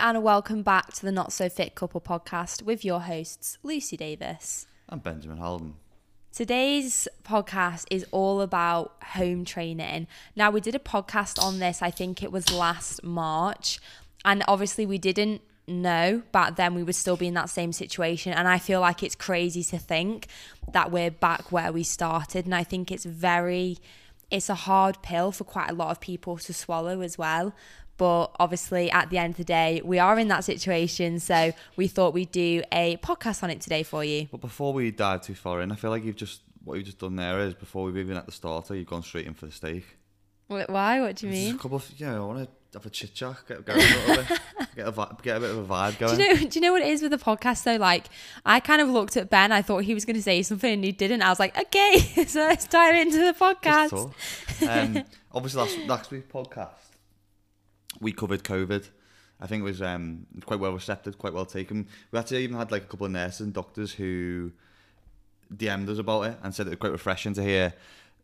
and welcome back to the Not So Fit Couple podcast with your hosts, Lucy Davis. I'm Benjamin Holden. Today's podcast is all about home training. Now, we did a podcast on this, I think it was last March, and obviously we didn't know back then we would still be in that same situation. And I feel like it's crazy to think that we're back where we started. And I think it's very, it's a hard pill for quite a lot of people to swallow as well. But obviously, at the end of the day, we are in that situation. So we thought we'd do a podcast on it today for you. But before we dive too far in, I feel like you've just what you've just done there is before we've even at the starter, you've gone straight in for the steak. Why? What do you Just mean? a couple of you know, I want to have a chit chat, get going a bit, get a get a bit of a vibe Do going. you know? Do you know what it is with the podcast though? Like, I kind of looked at Ben. I thought he was going to say something, and he didn't. I was like, okay, so let's dive into the podcast. Um, obviously, last last week's podcast we covered COVID. I think it was um, quite well receptive, quite well taken. We actually even had like a couple of nurses and doctors who DM'd us about it and said it was quite refreshing to hear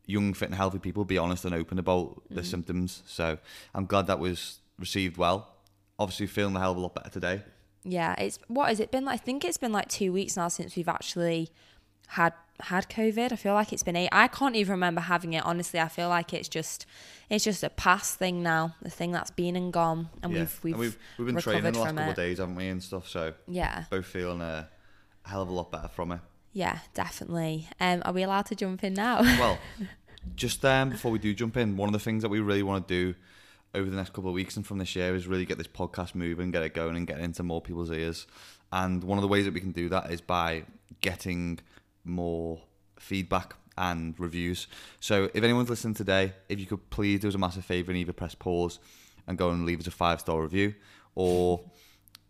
young, fit, and healthy people be honest and open about their symptoms. So I'm glad that was received well. Obviously, feeling a hell of a lot better today. Yeah, it's what has it been? like? I think it's been like two weeks now since we've actually had had COVID. I feel like it's been eight. I can't even remember having it. Honestly, I feel like it's just it's just a past thing now. The thing that's been and gone, and yeah. we've we've, and we've, we've been training the last couple it. of days, haven't we, and stuff. So Yeah, both feeling a hell of a lot better from it. yeah, definitely. Um, are we allowed to jump in now? Well, just um, before we do jump in, one of the things that we really want to do over the next couple of weeks and from this year is really get this podcast moving, get it going, and get it into more people's ears. And one of the ways that we can do that is by getting more feedback and reviews. So if anyone's listening today, if you could please do us a massive favour and either press pause and go and leave us a five star review, or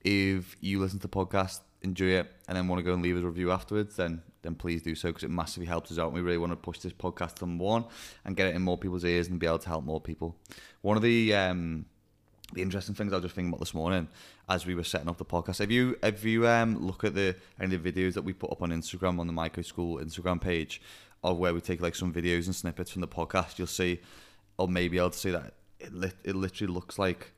if you listen to the podcast, enjoy it, and then want to go and leave us a review afterwards, then then please do so because it massively helps us out. We really want to push this podcast to number one and get it in more people's ears and be able to help more people. One of the um, the interesting things I was just thinking about this morning as we were setting up the podcast. If you have you um look at the any of the videos that we put up on Instagram on the Micro School Instagram page of where we take like some videos and snippets from the podcast? You'll see, or maybe I'll see that it lit, it literally looks like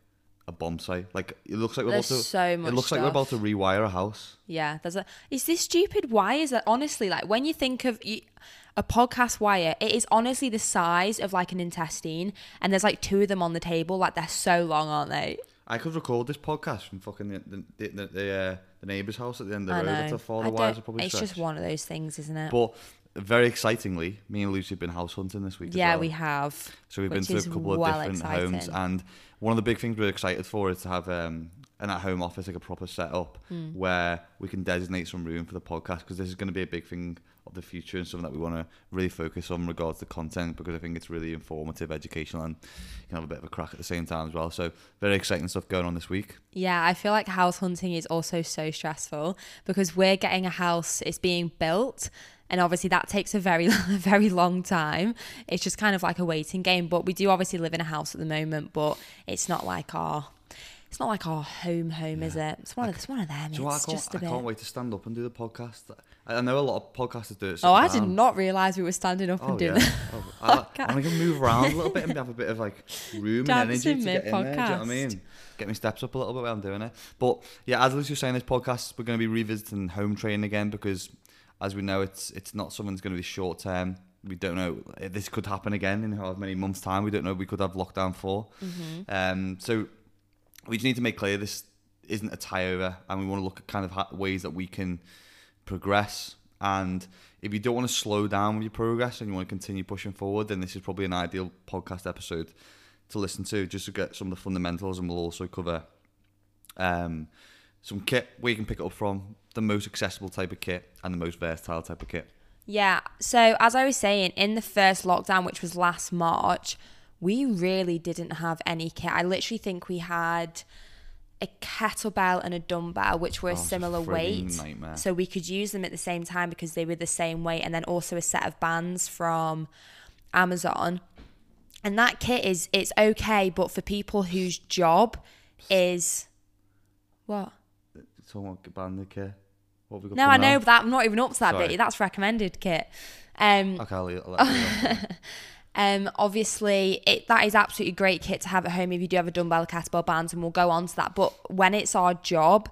a bomb site. Like it looks like we're There's about to. so much it looks like we're about to rewire a house. Yeah, there's a. Is this stupid wires that honestly, like when you think of y- a podcast wire, it is honestly the size of like an intestine, and there's like two of them on the table. Like they're so long, aren't they? I could record this podcast from fucking the the the, the, uh, the neighbour's house at the end of the road. know. That's I the wires are probably it's stretched. just one of those things, isn't it? But very excitingly, me and Lucy have been house hunting this week. yeah, well. we have. So we've been to a couple of different exciting. homes, and one of the big things we're excited for is to have um, an at-home office, like a proper setup, Hmm. where we can designate some room for the podcast because this is going to be a big thing the future and something that we want to really focus on in regards to content because I think it's really informative, educational, and you can have a bit of a crack at the same time as well. So very exciting stuff going on this week. Yeah, I feel like house hunting is also so stressful because we're getting a house, it's being built, and obviously that takes a very, very long time. It's just kind of like a waiting game. But we do obviously live in a house at the moment, but it's not like our, it's not like our home home, is it? It's one of, it's one of them. Do you know what? I can't, just a I bit. can't wait to stand up and do the podcast. I, know a lot of podcasters do it. Oh, I did down. not realise we were standing up Oh, and doing yeah. that. Oh, I, want to move around a little bit and have a bit of like room and energy to get in there. Do you know what I mean? Get my steps up a little bit while I'm doing it. But yeah, as Lucy was saying, this podcast we're going to be revisiting home training again because, as we know, it's it's not something that's going to be short term. We don't know this could happen again in however many months' time. We don't know. We could have lockdown 4 Um, so we just need to make clear this isn't a tie over, and we want to look at kind of ha- ways that we can progress. And if you don't want to slow down with your progress and you want to continue pushing forward, then this is probably an ideal podcast episode to listen to just to get some of the fundamentals. And we'll also cover um, some kit where you can pick it up from, the most accessible type of kit and the most versatile type of kit. Yeah. So as I was saying, in the first lockdown, which was last March, we really didn't have any kit. I literally think we had a kettlebell and a dumbbell, which were Oh, a similar weight. nightmare. So we could use them at the same time because they were the same weight, and then also a set of bands from Amazon. And that kit is it's okay, but for people whose job is what? About band kit. What we got No, I know, out? but that, I'm not even up to that Sorry. bit. That's recommended kit. Um, Okay, I'll, I'll let you know. Um, obviously, it that is absolutely great kit to have at home if you do have a dumbbell, kettlebell bands, and we'll go on to that. But when it's our job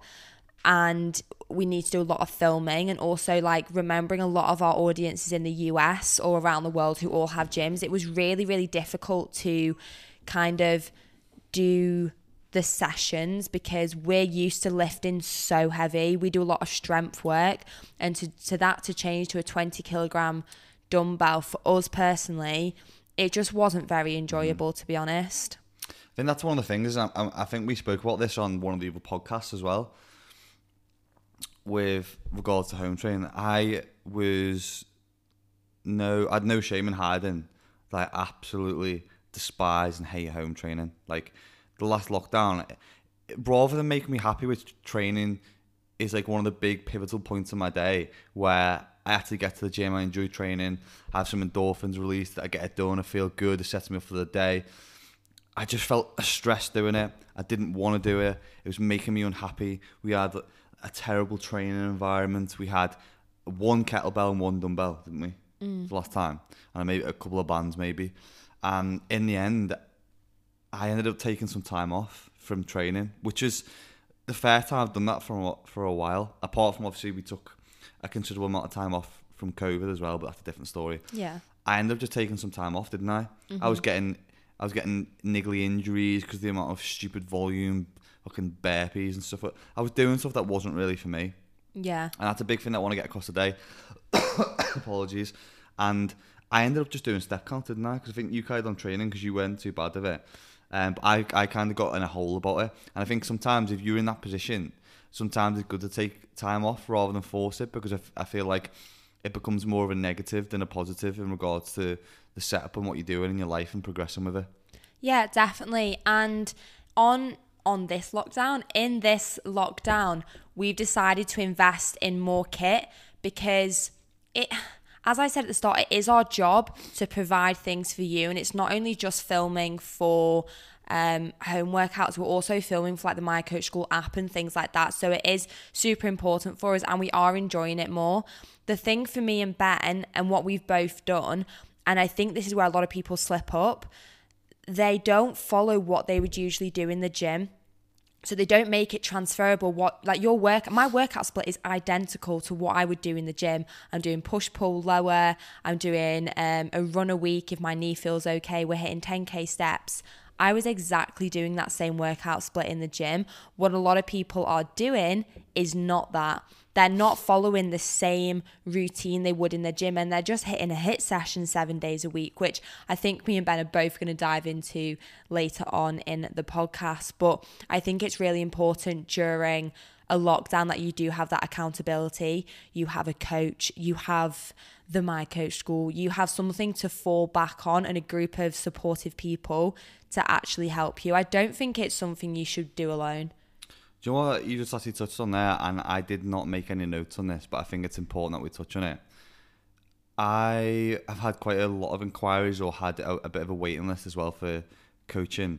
and we need to do a lot of filming and also like remembering a lot of our audiences in the US or around the world who all have gyms, it was really, really difficult to kind of do the sessions because we're used to lifting so heavy. We do a lot of strength work, and to, to that to change to a 20 kilogram dumbbell for us personally, it just wasn't very mm-hmm. enjoyable, to be honest. I think that's one of the things. I, I think we spoke about this on one of the other podcasts as well. With regards to home training, I was no, I had no shame in hiding. Like absolutely despise and hate home training. Like the last lockdown, rather than making me happy with training, is like one of the big pivotal points of my day where I actually get to the gym, I enjoy training, have some endorphins released, I get it done, I feel good, it sets me up for the day. I just felt stressed doing it. I didn't want to do it. It was making me unhappy. We had a terrible training environment. We had one kettlebell and one dumbbell, didn't we? Mm. The last time, and maybe a couple of bands, maybe. And in the end, I ended up taking some time off from training, which is the first time I've done that for for a while. Apart from obviously we took a considerable amount of time off from COVID as well, but that's a different story. Yeah. I ended up just taking some time off, didn't I? Mm-hmm. I was getting I was getting niggly injuries because the amount of stupid volume, fucking burpees and stuff. I was doing stuff that wasn't really for me. Yeah. And that's a big thing that I want to get across today. Apologies. And I ended up just doing step count, didn't I? Because I think you carried on training because you weren't too bad of it. Um, but I, I kind of got in a hole about it. And I think sometimes if you're in that position, sometimes it's good to take time off rather than force it because I, feel like it becomes more of a negative than a positive in regards to the setup and what you're doing in your life and progressing with it. Yeah, definitely. And on on this lockdown, in this lockdown, we've decided to invest in more kit because it as I said at the start, it is our job to provide things for you. And it's not only just filming for um, home workouts, we're also filming for like the My Coach School app and things like that. So it is super important for us and we are enjoying it more. The thing for me and Ben, and what we've both done, and I think this is where a lot of people slip up, they don't follow what they would usually do in the gym. So they don't make it transferable what like your work my workout split is identical to what i would do in the gym. I'm doing push pull lower. I'm doing um, a run a week if my knee feels okay. We're hitting 10k steps i was exactly doing that same workout split in the gym what a lot of people are doing is not that they're not following the same routine they would in the gym and they're just hitting a HIIT session seven days a week, which I think me and Ben are both going to dive into later on in the podcast. But I think it's really important during a lockdown that you do have that accountability. You have a coach, you have the My Coach School, you have something to fall back on and a group of supportive people to actually help you. I don't think it's something you should do alone. Do you know what you just actually touched on there? And I did not make any notes on this, but I think it's important that we touch on it. I have had quite a lot of inquiries or had a, a bit of a waiting list as well for coaching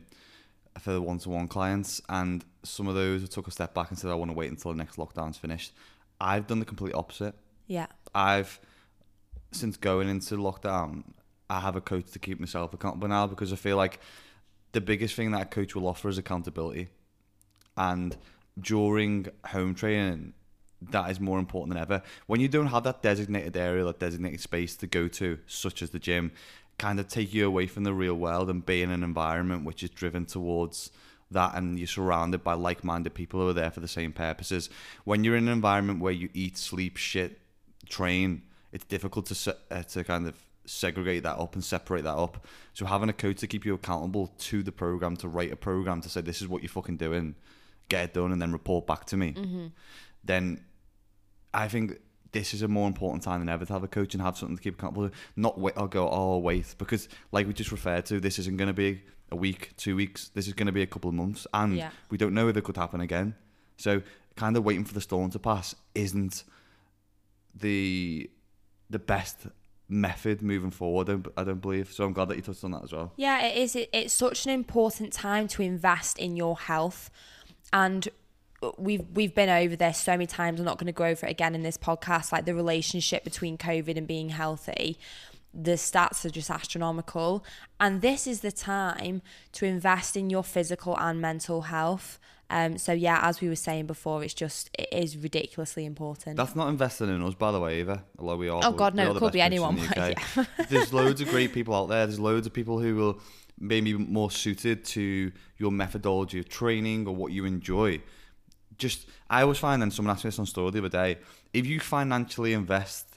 for the one-to-one clients, and some of those took a step back and said, "I want to wait until the next lockdown's finished." I've done the complete opposite. Yeah. I've since going into lockdown, I have a coach to keep myself accountable now because I feel like the biggest thing that a coach will offer is accountability and during home training that is more important than ever when you don't have that designated area that designated space to go to such as the gym kind of take you away from the real world and be in an environment which is driven towards that and you're surrounded by like-minded people who are there for the same purposes. When you're in an environment where you eat sleep shit train it's difficult to uh, to kind of segregate that up and separate that up. So having a coach to keep you accountable to the program to write a program to say this is what you're fucking doing. Get it done, and then report back to me, mm-hmm. then I think this is a more important time than ever to have a coach and have something to keep accountable. Not wait, I'll go, oh, wait, because like we just referred to, this isn't going to be a week, two weeks. This is going to be a couple of months, and yeah. we don't know if it could happen again. So, kind of waiting for the storm to pass isn't the the best method moving forward. I don't, I don't believe. So I'm glad that you touched on that as well. Yeah, it is. It, it's such an important time to invest in your health and we've we've been over this so many times. I'm not going to go over it again in this podcast. Like the relationship between COVID and being healthy. The stats are just astronomical. And this is the time to invest in your physical and mental health. Um, so yeah, as we were saying before, it's just it is ridiculously important. That's not investing in us, by the way, either. Although we are. Oh, God, no, it could be anyone, the UK. There's loads of great people out there. There's loads of people who will maybe more suited to your methodology of training or what you enjoy. Just, I always find, and someone asked me this on story the other day, if you financially invest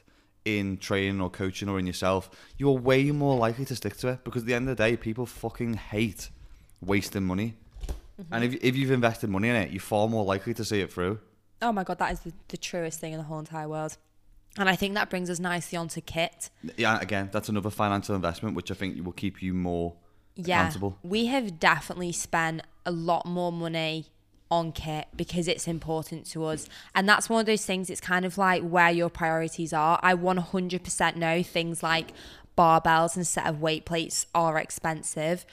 in training or coaching or in yourself, you're way more likely to stick to it because at the end of the day, people fucking hate wasting money. Mm-hmm. And if, if you've invested money in it, you're far more likely to see it through. oh my god, that is the, the truest thing in the whole entire world. And I think that brings us nicely onto kit. Yeah, again, that's another financial investment which I think will keep you more Yeah, accountable. we have definitely spent a lot more money on kit because it's important to us. And that's one of those things, it's kind of like where your priorities are. I 100% know things like barbells and set of weight plates are expensive,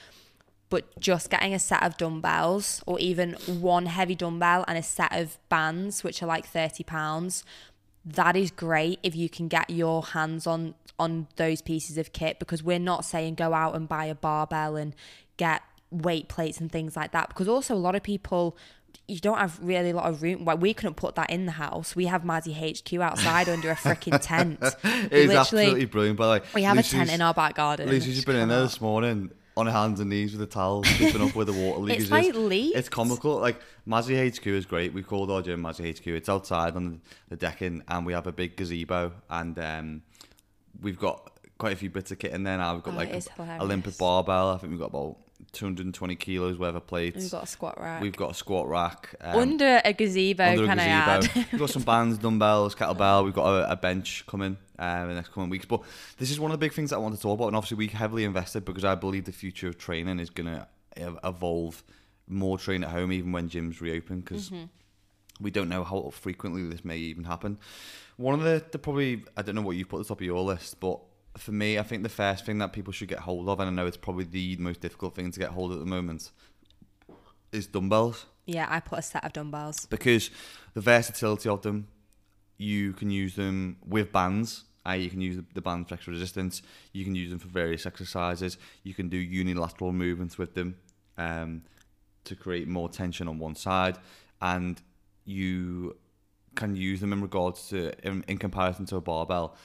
but just getting a set of dumbbells or even one heavy dumbbell and a set of bands, which are like £30, that is great if you can get your hands on on those pieces of kit because we're not saying go out and buy a barbell and get weight plates and things like that because also a lot of people you don't have really a lot of room. Well, we couldn't put that in the house. We have Mazzy HQ outside under a freaking tent. It is absolutely brilliant. By the way, we have Lucy's- a tent in our back garden. Lucy's just been in there this morning on her hands and knees with a towel, keeping up with the water leakage. It's like. It's comical. Like Mazzy HQ is great. We called our gym Mazzy HQ. It's outside on the decking, and we have a big gazebo, and um, we've got quite a few bits of kit in there now. We've got Oh, like a. Olympic barbell. I think we've got about 220 kilos of plates. We've got a squat rack. We've got a squat rack. um, under a gazebo, under a can I add? We've got some bands, dumbbells, kettlebell. We've got a, a bench coming uh, in the next coming weeks. But this is one of the big things that I want to talk about. And obviously, we heavily invested because I believe the future of training is going to evolve more train at home, even when gyms reopen, because Mm-hmm. we don't know how frequently this may even happen. One of the, the probably, I don't know what you've put at the top of your list, but for me, I think the first thing that people should get hold of, and I know it's probably the most difficult thing to get hold of at the moment, is dumbbells yeah, I put a set of dumbbells. because the versatility of them, you can use them with bands. i.e. you can use the- bands for extra resistance. You can use them for various exercises. You can do unilateral movements with them um, to create more tension on one side, and you can use them in regards to in, in comparison to a barbell.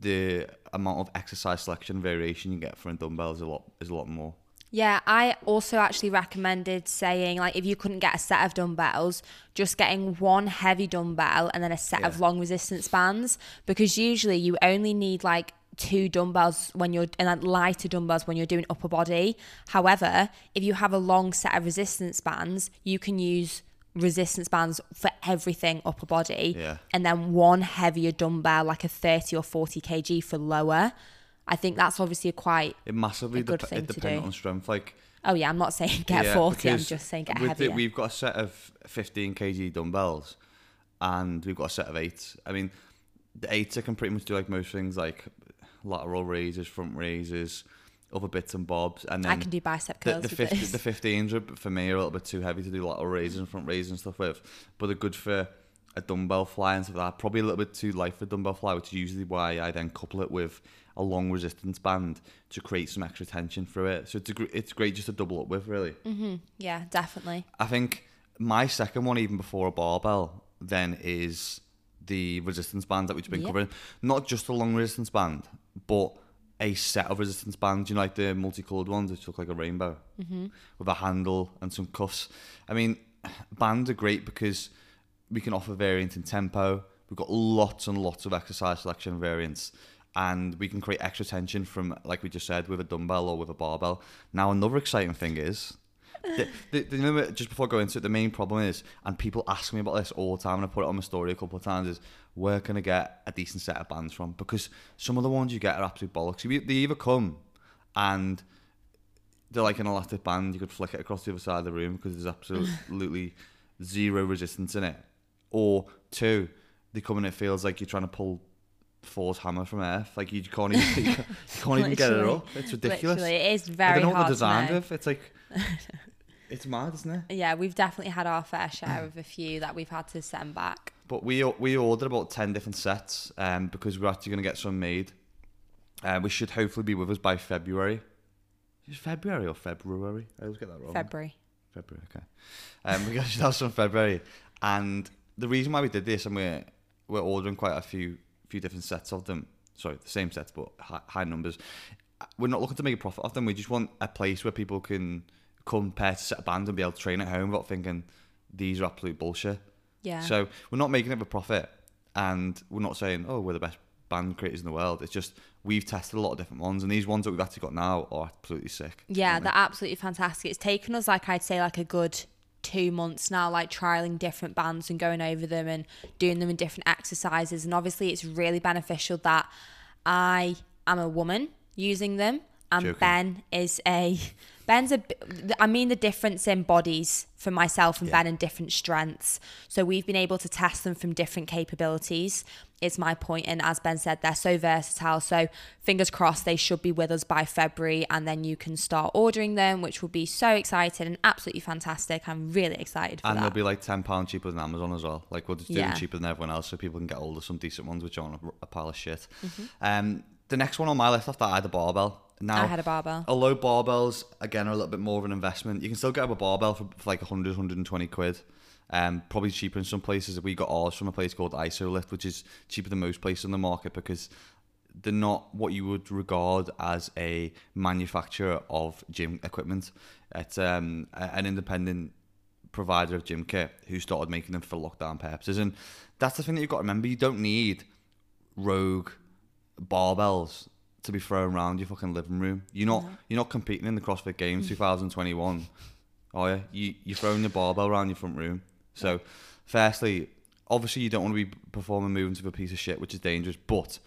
The amount of exercise selection variation you get from a dumbbell is a lot is a lot more. Yeah, I also actually recommended saying like if you couldn't get a set of dumbbells, just getting one heavy dumbbell and then a set of long resistance bands because usually you only need like two dumbbells when you're and then lighter dumbbells when you're doing upper body. However, if you have a long set of resistance bands, you can use resistance bands for everything upper body Yeah. and then one heavier dumbbell like a 30 or 40 kg for lower. I think that's obviously a quite It massively good dep- thing it depends on strength. Like Oh yeah, I'm not saying get Yeah, 40. I'm just saying get heavier. We've got a set of 15 kg dumbbells and we've got a set of eight. I mean, the eights I can pretty much do like most things, like lateral raises, front raises, other bits and bobs. And then I can do bicep curls the, with 50, this. the 15s are, for me are a little bit too heavy to do lateral raises and front raises and stuff with, but they're good for a dumbbell fly and stuff like that. Probably a little bit too light for dumbbell fly, which is usually why I then couple it with a long resistance band to create some extra tension through it. So it's a, gr- it's great just to double up with, really. Mm-hmm. yeah, definitely. I think my second one, even before a barbell, then is the resistance band that we've been Yeah. covering. Not just a long resistance band, but a set of resistance bands. You know, like the multicolored ones, which look like a rainbow, mm-hmm. with a handle and some cuffs. I mean, bands are great because we can offer variant in tempo. We've got lots and lots of exercise selection variants. And we can create extra tension from, like we just said, with a dumbbell or with a barbell. Now, another exciting thing is the, the, the, you know, just before going into it, the main problem is, and people ask me about this all the time, and I put it on my story a couple of times, is where can I get a decent set of bands from? Because some of the ones you get are absolute bollocks. You- They either come and they're like an elastic band, you could flick it across the other side of the room because there's absolutely zero resistance in it. Or two, they come and it feels like you're trying to pull Thor's hammer from Earth. Like you can't even, you can't even get it up. It's ridiculous. Literally, it is I don't know what they're designed to with. It's like it's mad, isn't it? Yeah, we've definitely had our fair share of a few that we've had to send back. But we we ordered about ten different sets um, because we're actually going to get some made Uh, we should hopefully be with us by February. Is February or February? I always get that wrong. February. February, okay. Um, we should have some February, and the reason why we did this, and we're we're ordering quite a few few different sets of them. Sorry, the same sets, but high, high numbers. We're not looking to make a profit off them. We just want a place where people can come pair to set a band and be able to train at home without thinking these are absolute bullshit. Yeah. So we're not making it for profit, and we're not saying, oh, we're the best band creators in the world. It's just we've tested a lot of different ones, and these ones that we've actually got now are absolutely sick. Yeah, they? they're absolutely fantastic. It's taken us like I'd say like a good two months now, like trialing different bands and going over them and doing them in different exercises. And obviously, it's really beneficial that I am a woman using them, and Joking. Ben is a Ben's a. I mean the difference in bodies for myself and Yeah. Ben and different strengths. So we've been able to test them from different capabilities. Is my point, and as Ben said, they're so versatile. So fingers crossed, they should be with us by February, and then you can start ordering them, which will be so exciting and absolutely fantastic. I'm really excited for And that. they'll be like ten pound cheaper than Amazon as well. Like we'll just do Yeah. them cheaper than everyone else, so people can get hold of some decent ones, which aren't a, a pile of shit. Mm-hmm. Um, the next one on my list after I had a barbell. Now I had a barbell. Although barbells again are a little bit more of an investment, you can still get a barbell for, for like 100, 120 quid. Um, probably cheaper in some places. We got ours from a place called IsoLift, which is cheaper than most places on the market because they're not what you would regard as a manufacturer of gym equipment. It's um, an independent provider of gym kit who started making them for lockdown purposes. And that's the thing that you've got to remember. You don't need rogue barbells to be thrown around your fucking living room. You're not you're not competing in the CrossFit Games 2021. Are you? you? You're throwing your barbell around your front room. So, firstly, obviously you don't want to be performing movements with a piece of shit, which is dangerous. But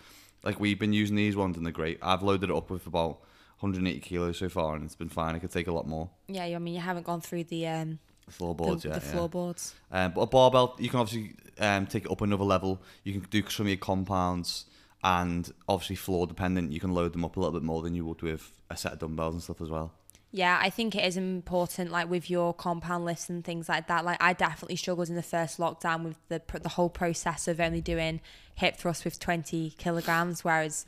like we've been using these ones and they're great. I've loaded it up with about 180 kilos so far, and it's been fine. I could take a lot more. yeah, I mean you haven't gone through the um Floorboards, the, yeah, the yeah. floorboards. Um, but a barbell, you can obviously um, take it up another level. You can do some of your compounds, and obviously floor dependent, you can load them up a little bit more than you would with a set of dumbbells and stuff as well. Yeah, I think it is important, like with your compound lifts and things like that. Like I definitely struggled in the first lockdown with the the whole process of only doing hip thrust with twenty kilograms, whereas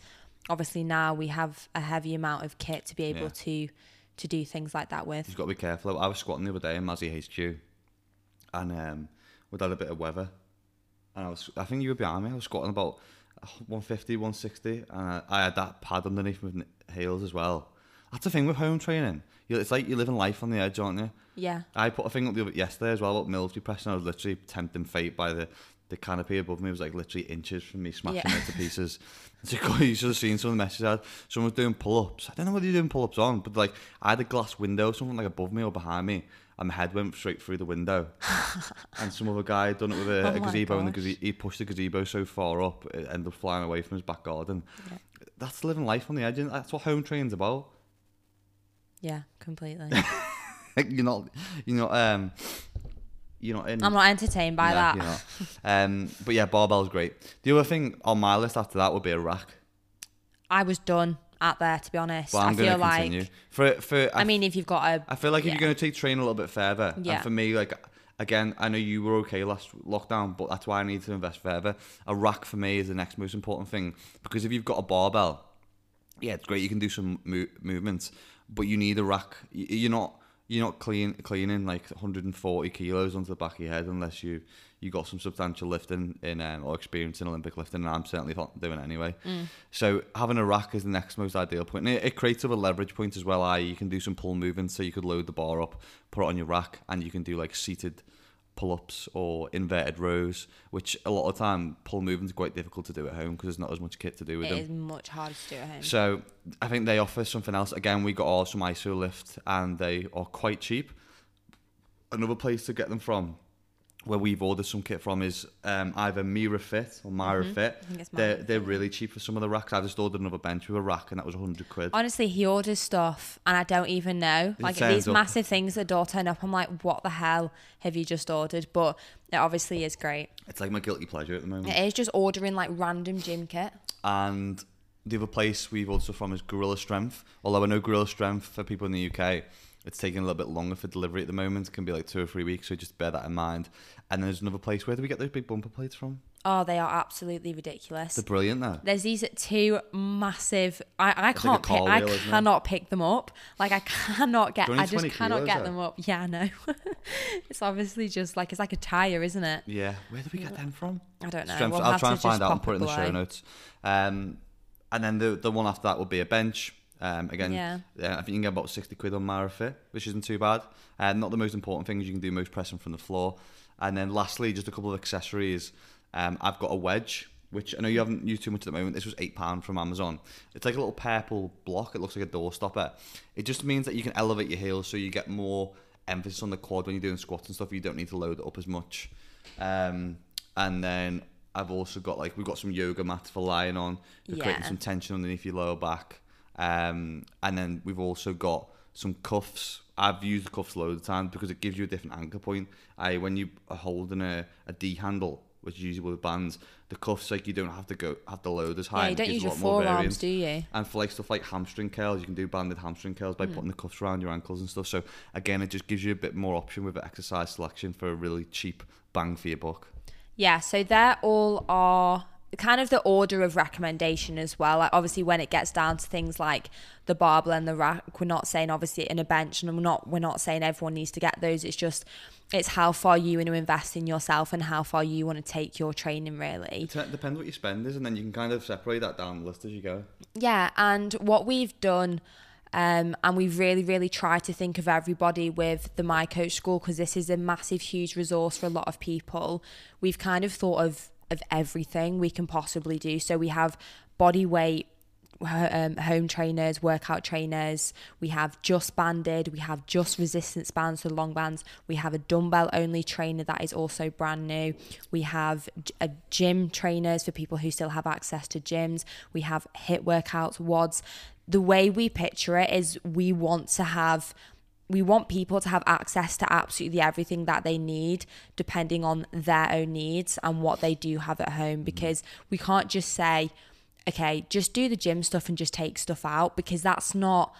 obviously now we have a heavy amount of kit to be able Yeah. to to do things like that with. You've got to be careful. I was squatting the other day in Mazzy HQ, and um, we'd had a bit of weather, and I was, I think you were behind me. I was squatting about 150, 160, and I, I had that pad underneath with heels as well. That's the thing with home training. You, it's like you're living life on the edge, aren't you? Yeah, I put a thing up the other, yesterday as well up military press, and I was literally tempting fate by the, the canopy above me. It was like literally inches from me smashing Yeah. it to pieces. Like, you should have seen some of the messages I had. Someone was doing pull ups. I don't know what you're doing pull ups on, but like I had a glass window, something like above me or behind me, and my head went straight through the window. and some other guy had done it with a, Oh a gazebo, and the he pushed the gazebo so far up, it ended up flying away from his back garden. Yeah. That's living life on the edge, and that's what home training's about. yeah, completely. you're not, you're not, um, you're not in. I'm not entertained by No, that. Um, but yeah, barbell's great. The other thing on my list after that would be a rack. I was done at there to be honest. But I'm I feel continue. like For for I mean if you've got a I feel like if yeah. you're going to take training a little bit further, Yeah. and for me, like again, I know you were okay last lockdown, but that's why I need to invest further. A rack for me is the next most important thing because if you've got a barbell, yeah, it's great. You can do some mo- movements, but you need a rack. You're not you're not clean cleaning like 140 kilos onto the back of your head unless you you got some substantial lifting in um, or experience in Olympic lifting, and I'm certainly not doing it anyway. So having a rack is the next most ideal point. And it, it creates a leverage point as well. I you can do some pull movements, so you could load the bar up, put it on your rack, and you can do like seated pull-ups or inverted rows, which a lot of time pull movements are quite difficult to do at home because there's not as much kit to do with it them. is much harder to do at home. So I think they offer something else. Again, we got ours from ISO Lift, and they are quite cheap. Another place to get them from, where we've ordered some kit from, is um, either Mira Fit or Myra Fit. Mm-hmm. it's They're they're really cheap for some of the racks. I just ordered another bench with a rack, and that was hundred quid. Honestly, he orders stuff and I don't even know. Like these up. massive things that don't turn up, I'm like, what the hell have you just ordered? But it obviously is great. It's like my guilty pleasure at the moment. It is just ordering like random gym kit. And the other place we've also from is Gorilla Strength. Although I know Gorilla Strength for people in the UK, it's taking a little bit longer for delivery at the moment. It can be like two or three weeks, so just bear that in mind. And then there's another place. Where do we get those big bumper plates from? Oh, they are absolutely ridiculous. They're brilliant though. There's these two massive. I, I can't pick. car I wheel, isn't it? cannot pick them up. Like I cannot get. I just cannot kilos, get though. them up. Yeah, I know. it's obviously just like it's like a tire, isn't it? Yeah. Where do we get them from? I don't know. Strength- We'll I'll try and find out and put it in the show notes. Um, and then the the one after that would be a bench. Um, again, Yeah. I think you can get about sixty quid on Marafit, which isn't too bad. And not the most important things. You can do most pressing from the floor. And then lastly, just a couple of accessories. Um, I've got a wedge, which I know you haven't used too much at the moment. This was eight pound from Amazon. It's like a little purple block. It looks like a door stopper. It just means that you can elevate your heels, so you get more emphasis on the quad when you're doing squats and stuff. You don't need to load it up as much. Um, and then I've also got like we've got some yoga mats for lying on, for creating Yeah. some tension underneath your lower back. Um, and then we've also got some cuffs. I've used the cuffs loads of times because it gives you a different anchor point. I when you are holding a, a D handle, which is usually with bands, the cuffs like you don't have to go have to load as high. Yeah, you and don't use your forearms, do you? And for like stuff like hamstring curls, you can do banded hamstring curls by putting the cuffs around your ankles and stuff. So again, it just gives you a bit more option with exercise selection for a really cheap bang for your buck. Yeah, so they're all are kind of the order of recommendation as well. Like obviously when it gets down to things like the barbell and the rack, we're not saying obviously in a bench and we're not we're not saying everyone needs to get those. It's just it's how far you want to invest in yourself and how far you want to take your training really. It depends what your spend is, and then you can kind of separate that down the list as you go. Yeah, and what we've done, um, and we really, really try to think of everybody with the My Coach School because this is a massive, huge resource for a lot of people. We've kind of thought of of everything we can possibly do. So we have body weight. Um, home trainers, workout trainers. We have just banded. We have just resistance bands for long bands. We have a dumbbell only trainer that is also brand new. We have a gym trainers for people who still have access to gyms. We have HIIT workouts, WODs. The way we picture it is we want to have we want people to have access to absolutely everything that they need depending on their own needs and what they do have at home because we can't just say okay just do the gym stuff and just take stuff out because that's not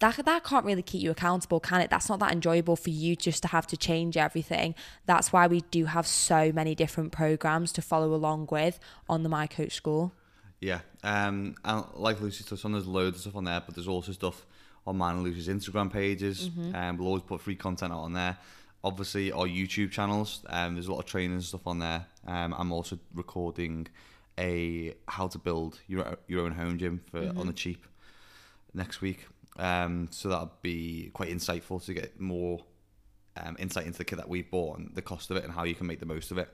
that that can't really keep you accountable can it? That's not that enjoyable for you just to have to change everything. That's why we do have so many different programs to follow along with on the my coach school. Yeah, um, and like Lucy touched on, there's loads of stuff on there, but there's also stuff on mine and Lucy's Instagram pages. Mm-hmm. Um, we'll always put free content out on there. Obviously, our YouTube channels. Um, there's a lot of training and stuff on there. Um, I'm also recording a how to build your your own home gym for Mm-hmm. on the cheap next week. Um, so that'll be quite insightful to get more um, insight into the kit that we've bought and the cost of it and how you can make the most of it.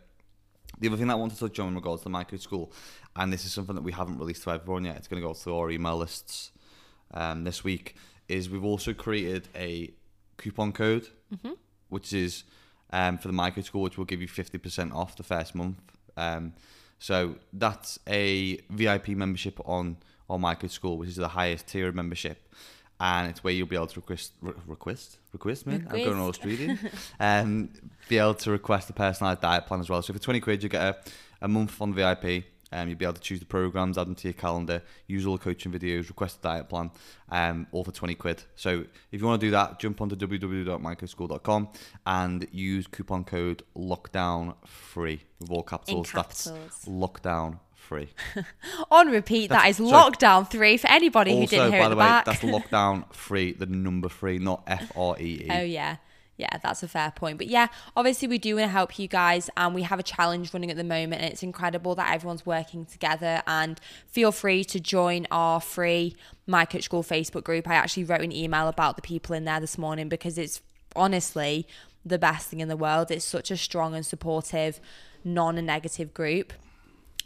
The other thing that I want to touch on in regards to the micro school, and this is something that we haven't released to everyone yet, it's going to go through our email lists um, this week, is we've also created a coupon code, which is um, for the micro school, which will give you 50% off the first month. Um, so that's a VIP membership on our micro school, which is the highest tier of membership. And it's where you'll be able to request, re- request, request, man. I'm going all Australian. um, be able to request a personalised diet plan as well. So for 20 quid, you get a, a month on VIP. Um, you'll be able to choose the programs, add them to your calendar, use all the coaching videos, request a diet plan, um, all for 20 quid. So if you want to do that, jump onto www.microschool.com and use coupon code lockdown free with all capitals. capitals. That's lockdown free. on repeat that is That's- sorry. lockdown three for anybody who didn't hear by the the way, back that's lockdown free, the number three, not F R E E. Oh yeah. Yeah, that's a fair point. But yeah, obviously we do want to help you guys and we have a challenge running at the moment and it's incredible that everyone's working together and feel free to join our free My Coach School Facebook group. I actually wrote an email about the people in there this morning because it's honestly the best thing in the world. It's such a strong and supportive, non-negative group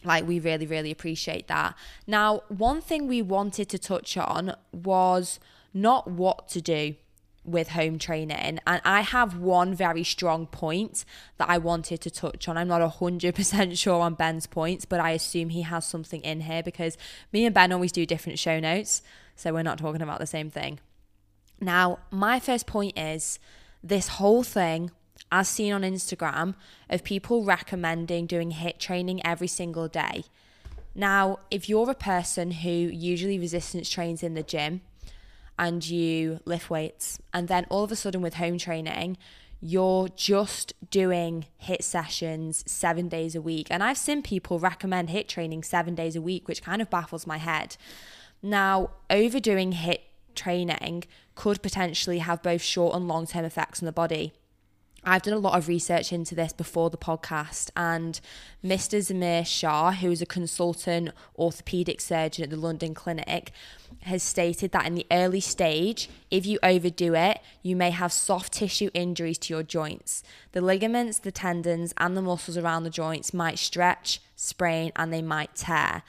like we really really appreciate that now one thing we wanted to touch on was not what to do with home training and i have one very strong point that i wanted to touch on i'm not 100% sure on ben's points but i assume he has something in here because me and ben always do different show notes so we're not talking about the same thing now, my first point is this whole thing, as seen on Instagram, of people recommending doing HIIT training every single day. Now, if you're a person who usually resistance trains in the gym and you lift weights, and then all of a sudden with home training, you're just doing HIIT sessions seven days a week. And I've seen people recommend HIIT training seven days a week, which kind of baffles my head. Now, overdoing HIIT training could potentially have both short and long term effects on the body. I've done a lot of research into this before the podcast, and Mr. Zamir Shah, who is a consultant orthopedic surgeon at the London Clinic, has stated that in the early stage, if you overdo it, you may have soft tissue injuries to your joints. The ligaments, the tendons, and the muscles around the joints might stretch, sprain, and they might tear.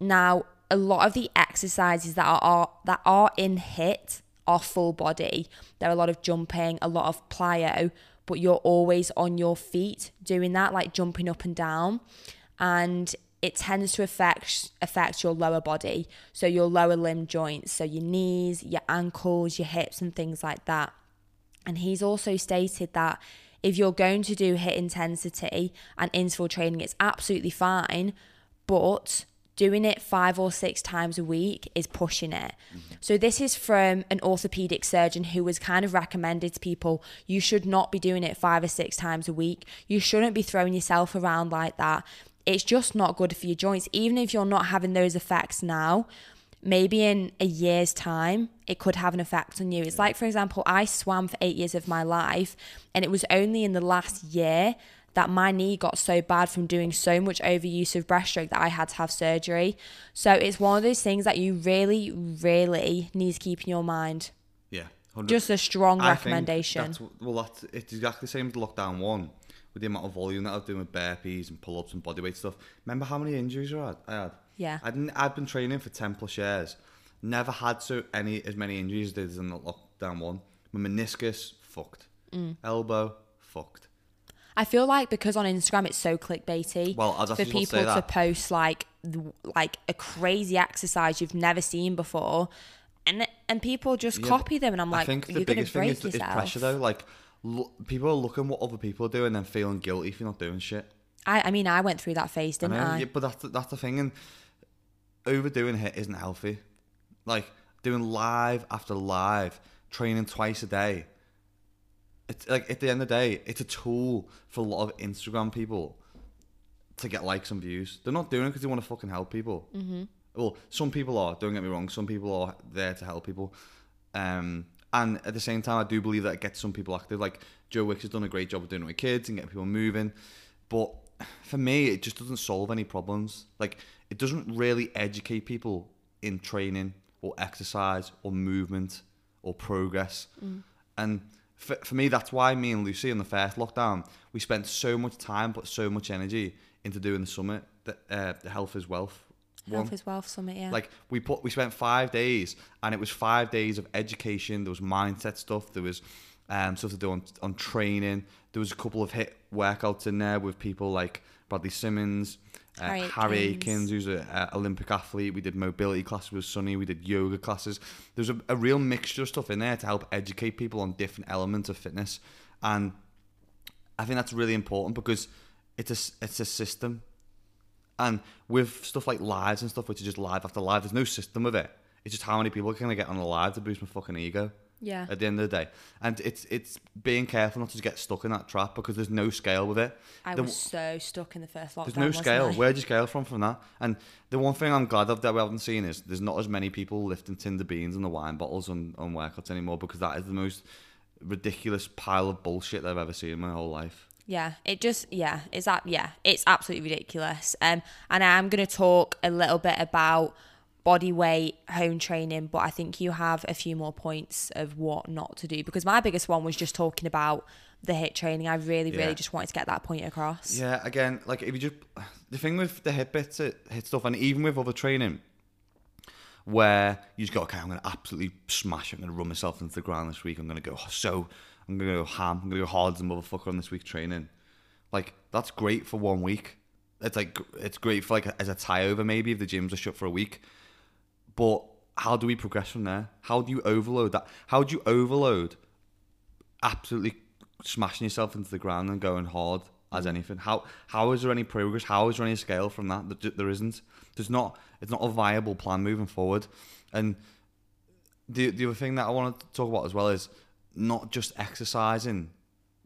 Now, a lot of the exercises that are, are that are in HIIT are full body. There are a lot of jumping, a lot of plyo, but you're always on your feet doing that, like jumping up and down. And it tends to affect affect your lower body, so your lower limb joints, so your knees, your ankles, your hips, and things like that. And he's also stated that if you're going to do hit intensity and interval training, it's absolutely fine, but doing it five or six times a week is pushing it. Mm-hmm. So, this is from an orthopedic surgeon who was kind of recommended to people you should not be doing it five or six times a week. You shouldn't be throwing yourself around like that. It's just not good for your joints. Even if you're not having those effects now, maybe in a year's time, it could have an effect on you. It's like, for example, I swam for eight years of my life, and it was only in the last year that my knee got so bad from doing so much overuse of breaststroke that I had to have surgery. So it's one of those things that you really, really need to keep in your mind. Yeah. 100. Just a strong I recommendation. That's, well, that's, it's exactly the same as lockdown one with the amount of volume that I was doing with burpees and pull ups and bodyweight stuff. Remember how many injuries I had? I had. Yeah. I didn't, I'd been training for 10 plus years. Never had so any as many injuries as did in the lockdown one. My meniscus, fucked. Mm. Elbow, fucked. I feel like because on Instagram it's so clickbaity. Well, I was for about to people to post like like a crazy exercise you've never seen before, and and people just Yeah, copy them, and I'm I like, think you're the biggest thing is, is pressure though. Like, lo- people are looking what other people are doing and then feeling guilty if you're not doing shit. I, I mean, I went through that phase, didn't I know, I? yeah, but that's that's the thing, and overdoing it isn't healthy. Like doing live after live, training twice a day. It's like at the end of the day, it's a tool for a lot of Instagram people to get likes and views. They're not doing it because they want to fucking help people. Mm-hmm. Well, some people are. Don't get me wrong. Some people are there to help people. Um, and at the same time, I do believe that it gets some people active. Like Joe Wicks has done a great job of doing it with kids and getting people moving. But for me, it just doesn't solve any problems. Like it doesn't really educate people in training or exercise or movement or progress. And for, for me, that's why me and Lucy in the first lockdown, we spent so much time, put so much energy into doing the summit, the, uh, the health is wealth. one. Health is Wealth Summit, yeah. Like we put, we spent five days, and it was five days of education. There was mindset stuff. There was um, stuff to do on on training. There was a couple of HIIT workouts in there with people like Bradley Simmonds, uh, Harry Harry. Aikines, who's an Olympic athlete. We did mobility classes with Sunny. We did yoga classes. There's a, a real mixture of stuff in there to help educate people on different elements of fitness, and I think that's really important because it's a it's a system. And with stuff like lives and stuff, which is just live after live, there's no system with it. It's just how many people can I get on a live to boost my fucking ego yeah. at the end of the day. And it's it's being careful not to get stuck in that trap because there's no scale with it. I The- was so stuck in the first lockdown. there's no scale. Where'd you scale from from that? And the one thing I'm glad of that we haven't seen is there's not as many people lifting tinder beans and the wine bottles on, on workouts anymore because that is the most ridiculous pile of bullshit I've ever seen in my whole life. Yeah, it just yeah, it's that yeah, it's absolutely ridiculous. Um, and I'm gonna talk a little bit about body weight home training, but I think you have a few more points of what not to do because my biggest one was just talking about the HIIT training. I really, Yeah. really just wanted to get that point across. Yeah, again, like if you just the thing with the HIIT bits, it HIIT stuff, and even with other training, where you just go, okay, I'm gonna absolutely smash. it. I'm gonna run myself into the ground this week. I'm gonna go so. I'm gonna go ham. I'm gonna go hard as a motherfucker on this week's training. Like that's great for one week. It's like it's great for like as a tie over maybe if the gyms are shut for a week. But how do we progress from there? How do you overload that? How do you overload absolutely smashing yourself into the ground and going hard as mm. anything? How how is there any progress? How is there any scale from that? There- There isn't. There's not. It's not a viable plan moving forward. And the the other thing that I want to talk about as well is not just exercising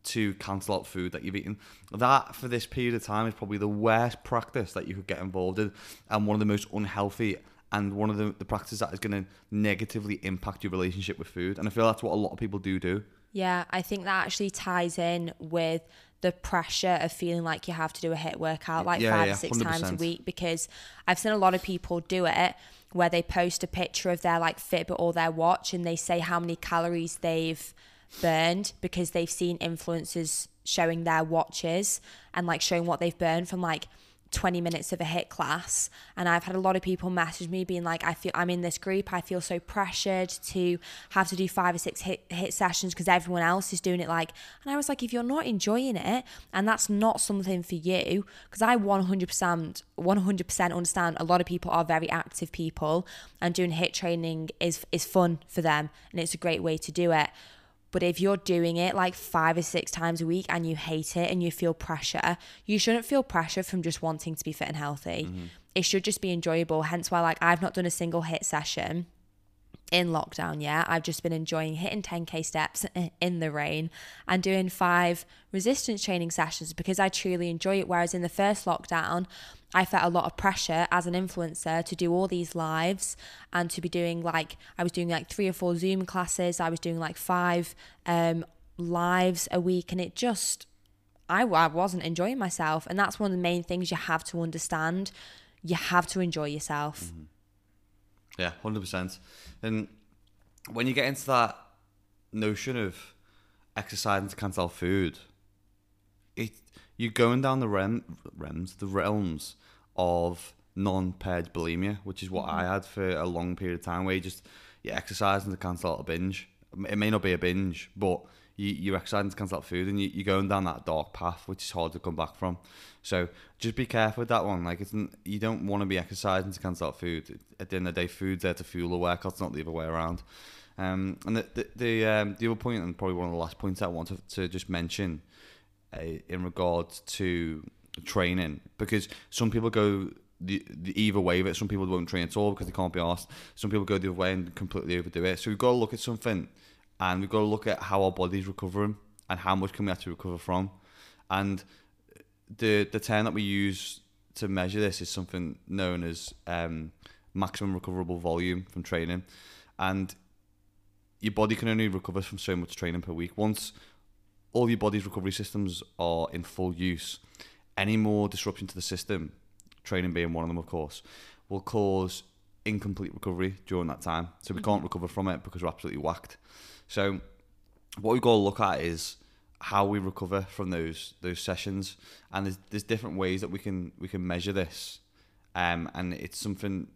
to cancel out food that you've eaten. That for this period of time is probably the worst practice that you could get involved in, and one of the most unhealthy and one of the, the practices that is going to negatively impact your relationship with food. And I feel that's what a lot of people do do. Yeah, I think that actually ties in with the pressure of feeling like you have to do a HIIT workout like Yeah, five yeah, or six times a week because I've seen a lot of people do it where they post a picture of their like Fitbit or their watch and they say how many calories they've burned because they've seen influencers showing their watches and like showing what they've burned from like 20 minutes of a HIIT class and I've had a lot of people message me being like I feel I'm in this group I feel so pressured to have to do five or six HIIT HIIT sessions because everyone else is doing it like and I was like if you're not enjoying it and that's not something for you because I 100% 100% understand a lot of people are very active people and doing HIIT training is is fun for them and it's a great way to do it but if you're doing it like five or six times a week and you hate it and you feel pressure, you shouldn't feel pressure from just wanting to be fit and healthy. Mm-hmm. It should just be enjoyable. Hence why like I've not done a single HIIT session in lockdown yet. I've just been enjoying hitting 10k steps in the rain and doing five resistance training sessions because I truly enjoy it. Whereas in the first lockdown, I felt a lot of pressure as an influencer to do all these lives and to be doing like I was doing like three or four Zoom classes. I was doing like five um, lives a week, and it just I, I wasn't enjoying myself. And that's one of the main things you have to understand. You have to enjoy yourself. Yeah, hundred percent. And when you get into that notion of exercising to cancel food, it you're going down the rem, rems, the realms of non-purging bulimia, which is what I mm-hmm. had for a long period of time, where you just you're exercising to cancel out a binge. It may not be a binge, but you, you're exercising to cancel out food, and you, you're going down that dark path, which is hard to come back from. So just be careful with that one. Like it's you don't want to be exercising to cancel out food. At the end of the day, food's there to fuel the workouts, not the other way around. Um, and the the the, um, the other point, and probably one of the last points I want to, to just mention, uh, in regards to training, because some people go the, the either way of it. Some people won't train at all because they can't be asked. Some people go the other way and completely overdo it. So we've got to look at something, and we've got to look at how our body's recovering and how much can we actually recover from, and the the term that we use to measure this is something known as um, maximum recoverable volume from training, and your body can only recover from so much training per week. Once all your body's recovery systems are in full use, any more disruption to the system, training being one of them, of course, will cause incomplete recovery during that time. So we can't recover from it because we're absolutely whacked. So what we've got to look at is how we recover from those those sessions, and there's, there's different ways that we can we can measure this, um, and it's something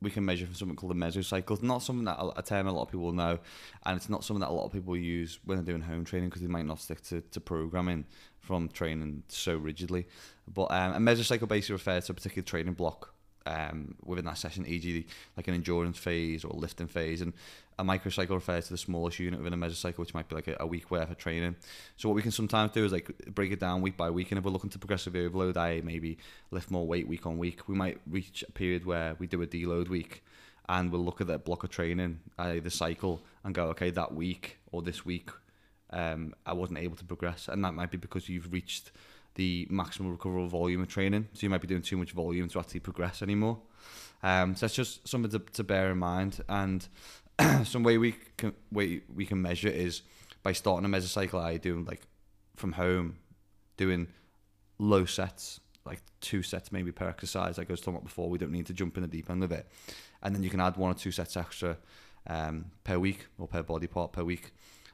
we can measure from something called the mesocycle. It's not something that a term a lot of people know, and it's not something that a lot of people use when they're doing home training because they might not stick to, to programming from training so rigidly. But um, a mesocycle basically refers to a particular training block um, within that session, e.g., like an endurance phase or lifting phase, and a microcycle refers to the smallest unit within a mesocycle, which might be like a, a week worth of training. So what we can sometimes do is like break it down week by week, and if we're looking to progressively overload, I maybe lift more weight week on week. We might reach a period where we do a deload week, and we'll look at that block of training, uh, the cycle, and go, okay, that week or this week, um, I wasn't able to progress, and that might be because you've reached the maximum recoverable volume of training. So you might be doing too much volume to actually progress anymore. Um, so that's just something to, to bear in mind. And some way we can way we can measure is by starting a mesocycle. I doing like from home, doing low sets, like two sets maybe per exercise. Like I was talking about before, we don't need to jump in the deep end of it. And then you can add one or two sets extra um, per week or per body part per week.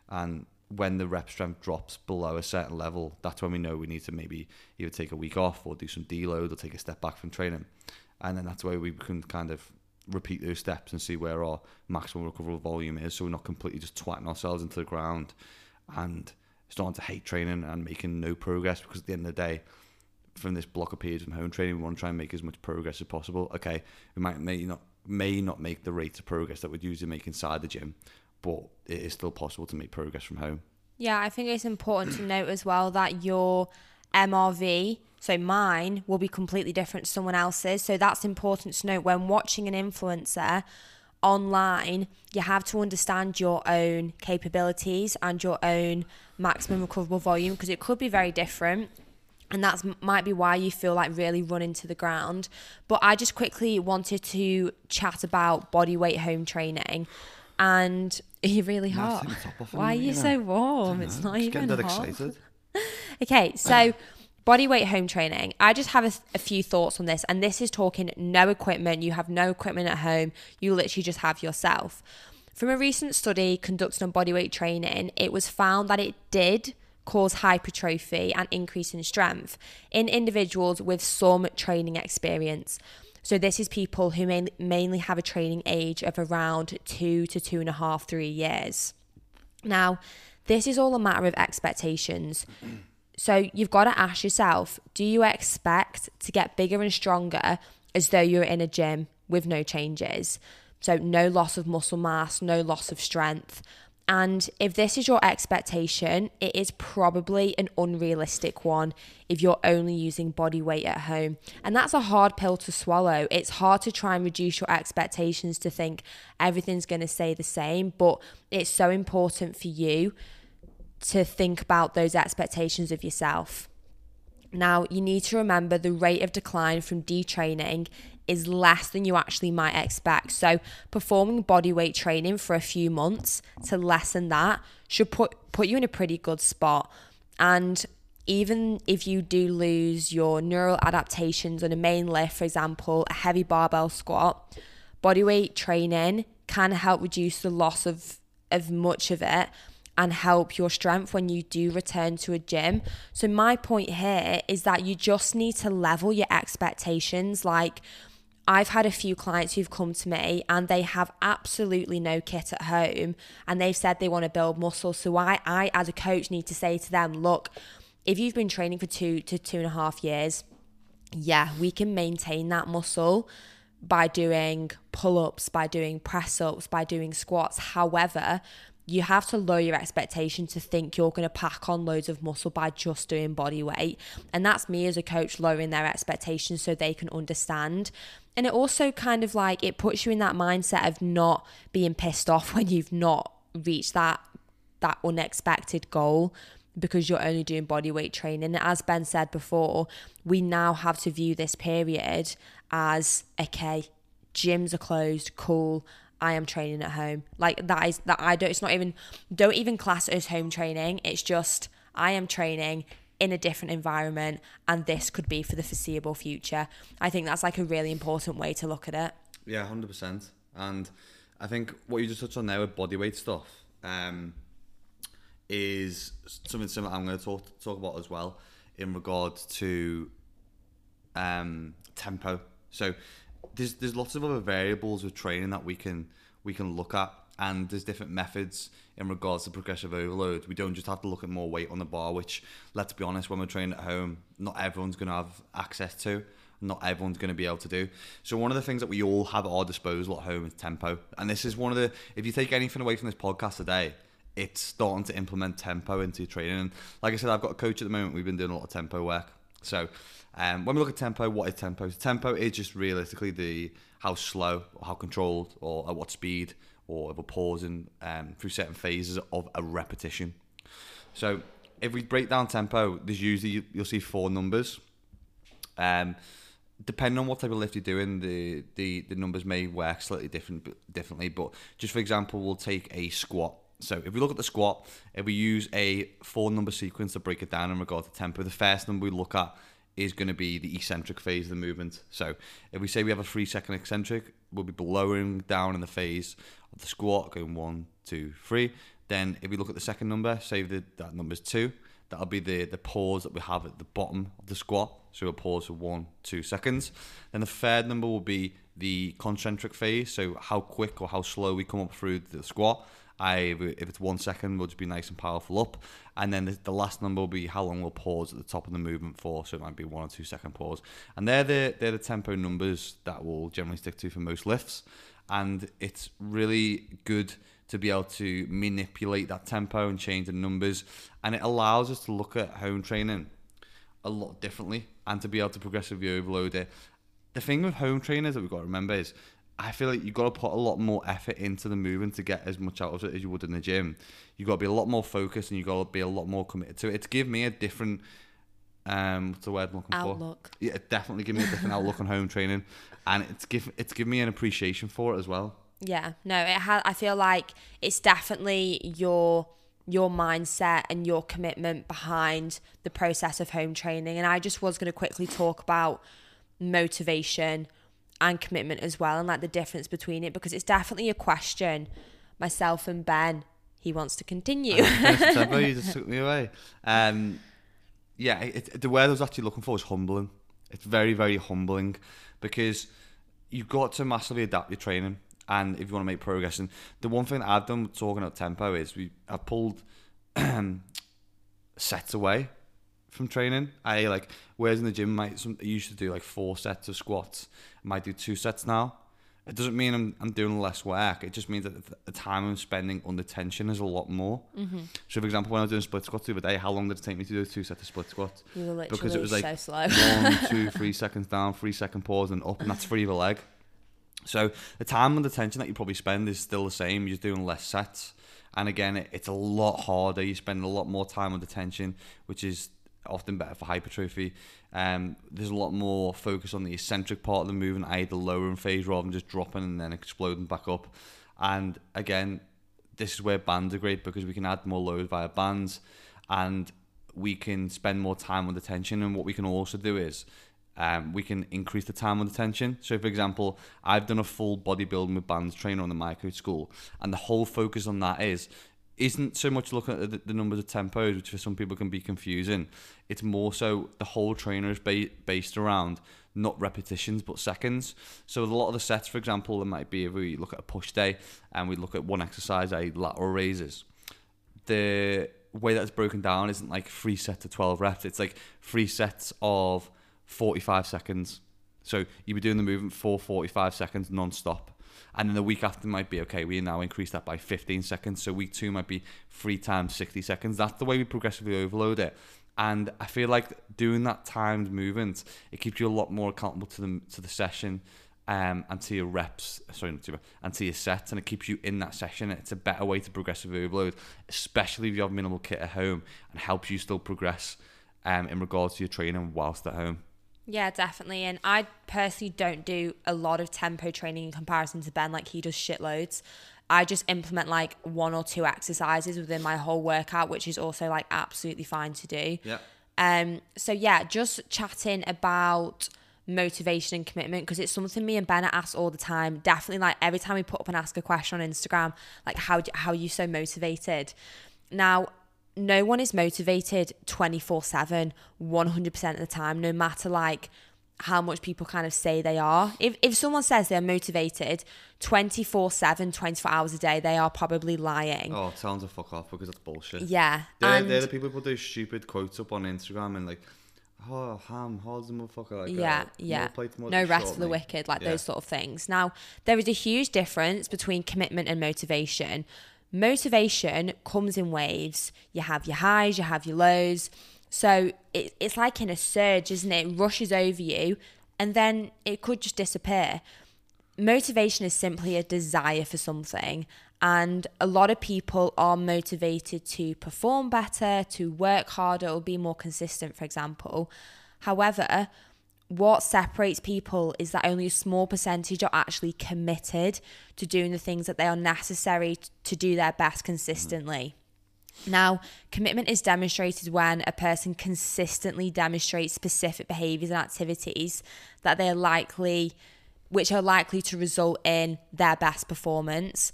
And when the rep strength drops below a certain level, that's when we know we need to maybe either take a week off or do some deload or take a step back from training. And then that's where we can kind of repeat those steps and see where our maximum recoverable volume is so we're not completely just twatting ourselves into the ground and starting to hate training and making no progress because at the end of the day, from this block of periods from home training, we want to try and make as much progress as possible. Okay, we might may not may not make the rate of progress that we'd usually make inside the gym, but it is still possible to make progress from home. Yeah, I think it's important to note as well that your MRV, so mine, will be completely different to someone else's. So that's important to note when watching an influencer. online, you have to understand your own capabilities and your own maximum recoverable volume because it could be very different. And that might be why you feel like really running to the ground. But I just quickly wanted to chat about body weight home training. And are you really hot? Why are you know, so warm? It's just even getting hot. excited. Okay, so body weight home training. I just have a, a few thoughts on this, and this is talking no equipment. You have no equipment at home. You literally just have yourself. From a recent study conducted on body weight training, it was found that it did cause hypertrophy and increase in strength in individuals with some training experience. So this is people who main, mainly have a training age of around two to two and a half, three years. Now, this is all a matter of expectations. So you've got to ask yourself do you expect to get bigger and stronger as though you're in a gym with no changes? So, no loss of muscle mass, no loss of strength. And if this is your expectation, it is probably an unrealistic one if you're only using body weight at home. And that's a hard pill to swallow. It's hard to try and reduce your expectations to think everything's going to stay the same, but it's so important for you to think about those expectations of yourself. Now, you need to remember the rate of decline from detraining is less than you actually might expect. So, performing body weight training for a few months to lessen that should put put you in a pretty good spot. And even if you do lose your neural adaptations on a main lift, for example, a heavy barbell squat, body weight training can help reduce the loss of of much of it and help your strength when you do return to a gym. So my point here is that you just need to level your expectations like I've had a few clients who've come to me and they have absolutely no kit at home and they've said they want to build muscle. So I, I as a coach need to say to them, look, if you've been training for two to two and a half years, yeah, we can maintain that muscle by doing pull ups, by doing press ups, by doing squats. However, you have to lower your expectation to think you're going to pack on loads of muscle by just doing body weight. And that's me as a coach lowering their expectations so they can understand. And it also kind of like it puts you in that mindset of not being pissed off when you've not reached that that unexpected goal because you're only doing body weight training. As Ben said before, we now have to view this period as okay, gyms are closed, cool. I am training at home. Like that is that I don't it's not even don't even class it as home training. It's just I am training in a different environment and this could be for the foreseeable future. I think that's like a really important way to look at it. Yeah, hundred percent. And I think what you just touched on there with bodyweight stuff um, is something similar. I'm going to talk talk about as well in regards to um, tempo. So there's there's lots of other variables with training that we can we can look at, and there's different methods in regards to progressive overload. We don't just have to look at more weight on the bar, which let's be honest, when we're training at home, not everyone's going to have access to. Not everyone's going to be able to do. So one of the things that we all have at our disposal at home is tempo, and this is one of the. If you take anything away from this podcast today, it's starting to implement tempo into your training. And like I said, I've got a coach at the moment. We've been doing a lot of tempo work. So um, when we look at tempo, what is tempo? Tempo is just realistically the how slow, or how controlled, or at what speed, or if we're pausing um, through certain phases of a repetition. So if we break down tempo, there's usually you'll see four numbers. Um, depending on what type of lift you're doing, the, the, the numbers may work slightly different differently. But just for example, we'll take a squat. So if we look at the squat, if we use a four number sequence to break it down in regard to tempo, the first number we look at is going to be the eccentric phase of the movement. So if we say we have a three second eccentric, we'll be lowering down in the phase of the squat, going one, two, three. Then if we look at the second number, say that that number's two, that'll be the, the pause that we have at the bottom of the squat. So we'll pause for one, two seconds. Then the third number will be the concentric phase. So how quick or how slow we come up through the squat. I, if it's one second, we'll just be nice and powerful up. And then the, the last number will be how long we'll pause at the top of the movement for. So it might be one or two second pause. And they're the, they're the tempo numbers that we'll generally stick to for most lifts. And it's really good to be able to manipulate that tempo and change the numbers. And it allows us to look at home training a lot differently and to be able to progressively overload it. The thing with home trainers that we've got to remember is I feel like you've got to put a lot more effort into the movement to get as much out of it as you would in the gym. You've got to be a lot more focused and you've got to be a lot more committed to it. It's give me a different, um, what's the word I'm looking Outlook. for? Yeah, it definitely give me a different outlook on home training, and it's give it's given me an appreciation for it as well. Yeah, no, it has. I feel like it's definitely your your mindset and your commitment behind the process of home training. And I just was going to quickly talk about motivation and commitment as well, and like the difference between it because it's definitely a question. Myself and Ben, he wants to continue. Tempo, you just took me away. Um, yeah, it, the word I was actually looking for is humbling. It's very, very humbling because you've got to massively adapt your training and if you want to make progress. And the one thing that I've done talking about tempo is we I've pulled sets away from training. I like whereas in the gym might some I used to do like four sets of squats. I might do two sets now. It doesn't mean I'm, I'm doing less work. It just means that the time I'm spending under tension is a lot more. Mm-hmm. So, for example, when I was doing split squats the other day, how long did it take me to do two sets of split squats? You were literally because it was like so one, two, three seconds down, three second pause, and up, and that's for either leg. So the time and the tension that you probably spend is still the same. You're just doing less sets, and again, it, it's a lot harder. You spend a lot more time under tension, which is often better for hypertrophy. Um, there's a lot more focus on the eccentric part of the movement, i.e., the lowering phase, rather than just dropping and then exploding back up. And again, this is where bands are great because we can add more load via bands, and we can spend more time on the tension. And what we can also do is um, we can increase the time on the tension. So, for example, I've done a full bodybuilding with bands trainer on the Micro School, and the whole focus on that is isn't so much looking at the, the, numbers of tempos, which for some people can be confusing. It's more so the whole trainer is ba- based around not repetitions but seconds. So with a lot of the sets, for example, there might be if we look at a push day and we look at one exercise, a lateral raises. The way that's broken down isn't like three sets of twelve reps. It's like three sets of 45 seconds. So you'd be doing the movement for 45 seconds non-stop. And then the week after might be, okay, we now increase that by 15 seconds. So week two might be three times 60 seconds. That's the way we progressively overload it. And I feel like doing that timed movement, it keeps you a lot more accountable to the, to the session um, and to your reps, sorry, not to, and to your sets, and it keeps you in that session. It's a better way to progressively overload, especially if you have minimal kit at home, and helps you still progress um, in regards to your training whilst at home. Yeah, definitely. And I personally don't do a lot of tempo training in comparison to Ben, like he does shitloads. I just implement like one or two exercises within my whole workout, which is also like absolutely fine to do. Yeah. Um. So yeah, just chatting about motivation and commitment because it's something me and Ben ask all the time. Definitely, like every time we put up and ask a question on Instagram, like how how are you so motivated? Now, no one is motivated 24 7 100% of the time no matter like how much people kind of say they are. If, if someone says they're motivated 24 7 24 hours a day they are probably lying. Oh tell them to fuck off because that's bullshit. Yeah they're, and they're the people who put those stupid quotes up on instagram and like oh ham how's the motherfucker like yeah uh, yeah. no rest for the wicked like Yeah. those sort of things. Now there is a huge difference between commitment and motivation motivation comes in waves. You have your highs, you have your lows. So it, it's like in a surge, isn't it? It rushes over you and then it could just disappear. Motivation is simply a desire for something. And a lot of people are motivated to perform better, to work harder, or be more consistent, for example. However, what separates people is that only a small percentage are actually committed to doing the things that they are necessary to do their best consistently. Now, commitment is demonstrated when a person consistently demonstrates specific behaviors and activities that they are likely which are likely to result in their best performance.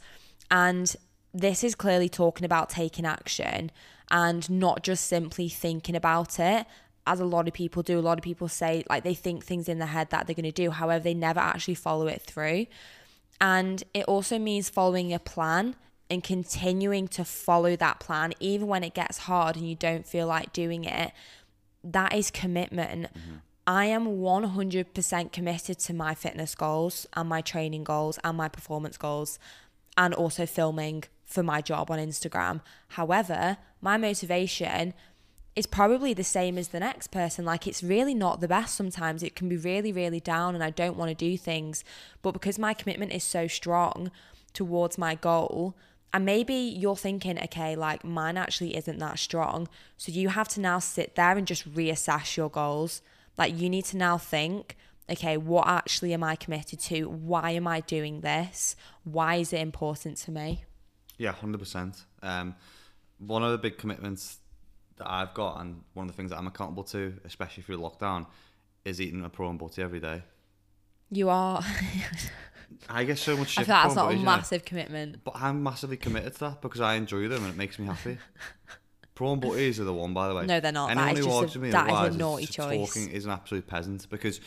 And this is clearly talking about taking action and not just simply thinking about it as a lot of people do. A lot of people say like they think things in their head that they're going to do, however, they never actually follow it through. And it also means following a plan and continuing to follow that plan, even when it gets hard and you don't feel like doing it. That is commitment. Mm-hmm. I am 100% committed to my fitness goals and my training goals and my performance goals, and also filming for my job on Instagram. However, my motivation is probably the same as the next person. Like it's really not the best sometimes. It can be really, really down and I don't want to do things. But because my commitment is so strong towards my goal, and maybe you're thinking, okay, like mine actually isn't that strong. So you have to now sit there and just reassess your goals. Like you need to now think, okay, what actually am I committed to? Why am I doing this? Why is it important to me? Yeah, hundred percent. Um, one of the big commitments that I've got, and one of the things that I'm accountable to, especially through lockdown, is eating a prawn butty every day. You are. I get so much I feel for that's not a butties, know, massive commitment. But I'm massively committed to that because I enjoy them and it makes me happy. prawn butties are the one, by the way. No, they're not. That Anyone is who a- argues with me that is a naughty just choice. Talking is an absolute peasant because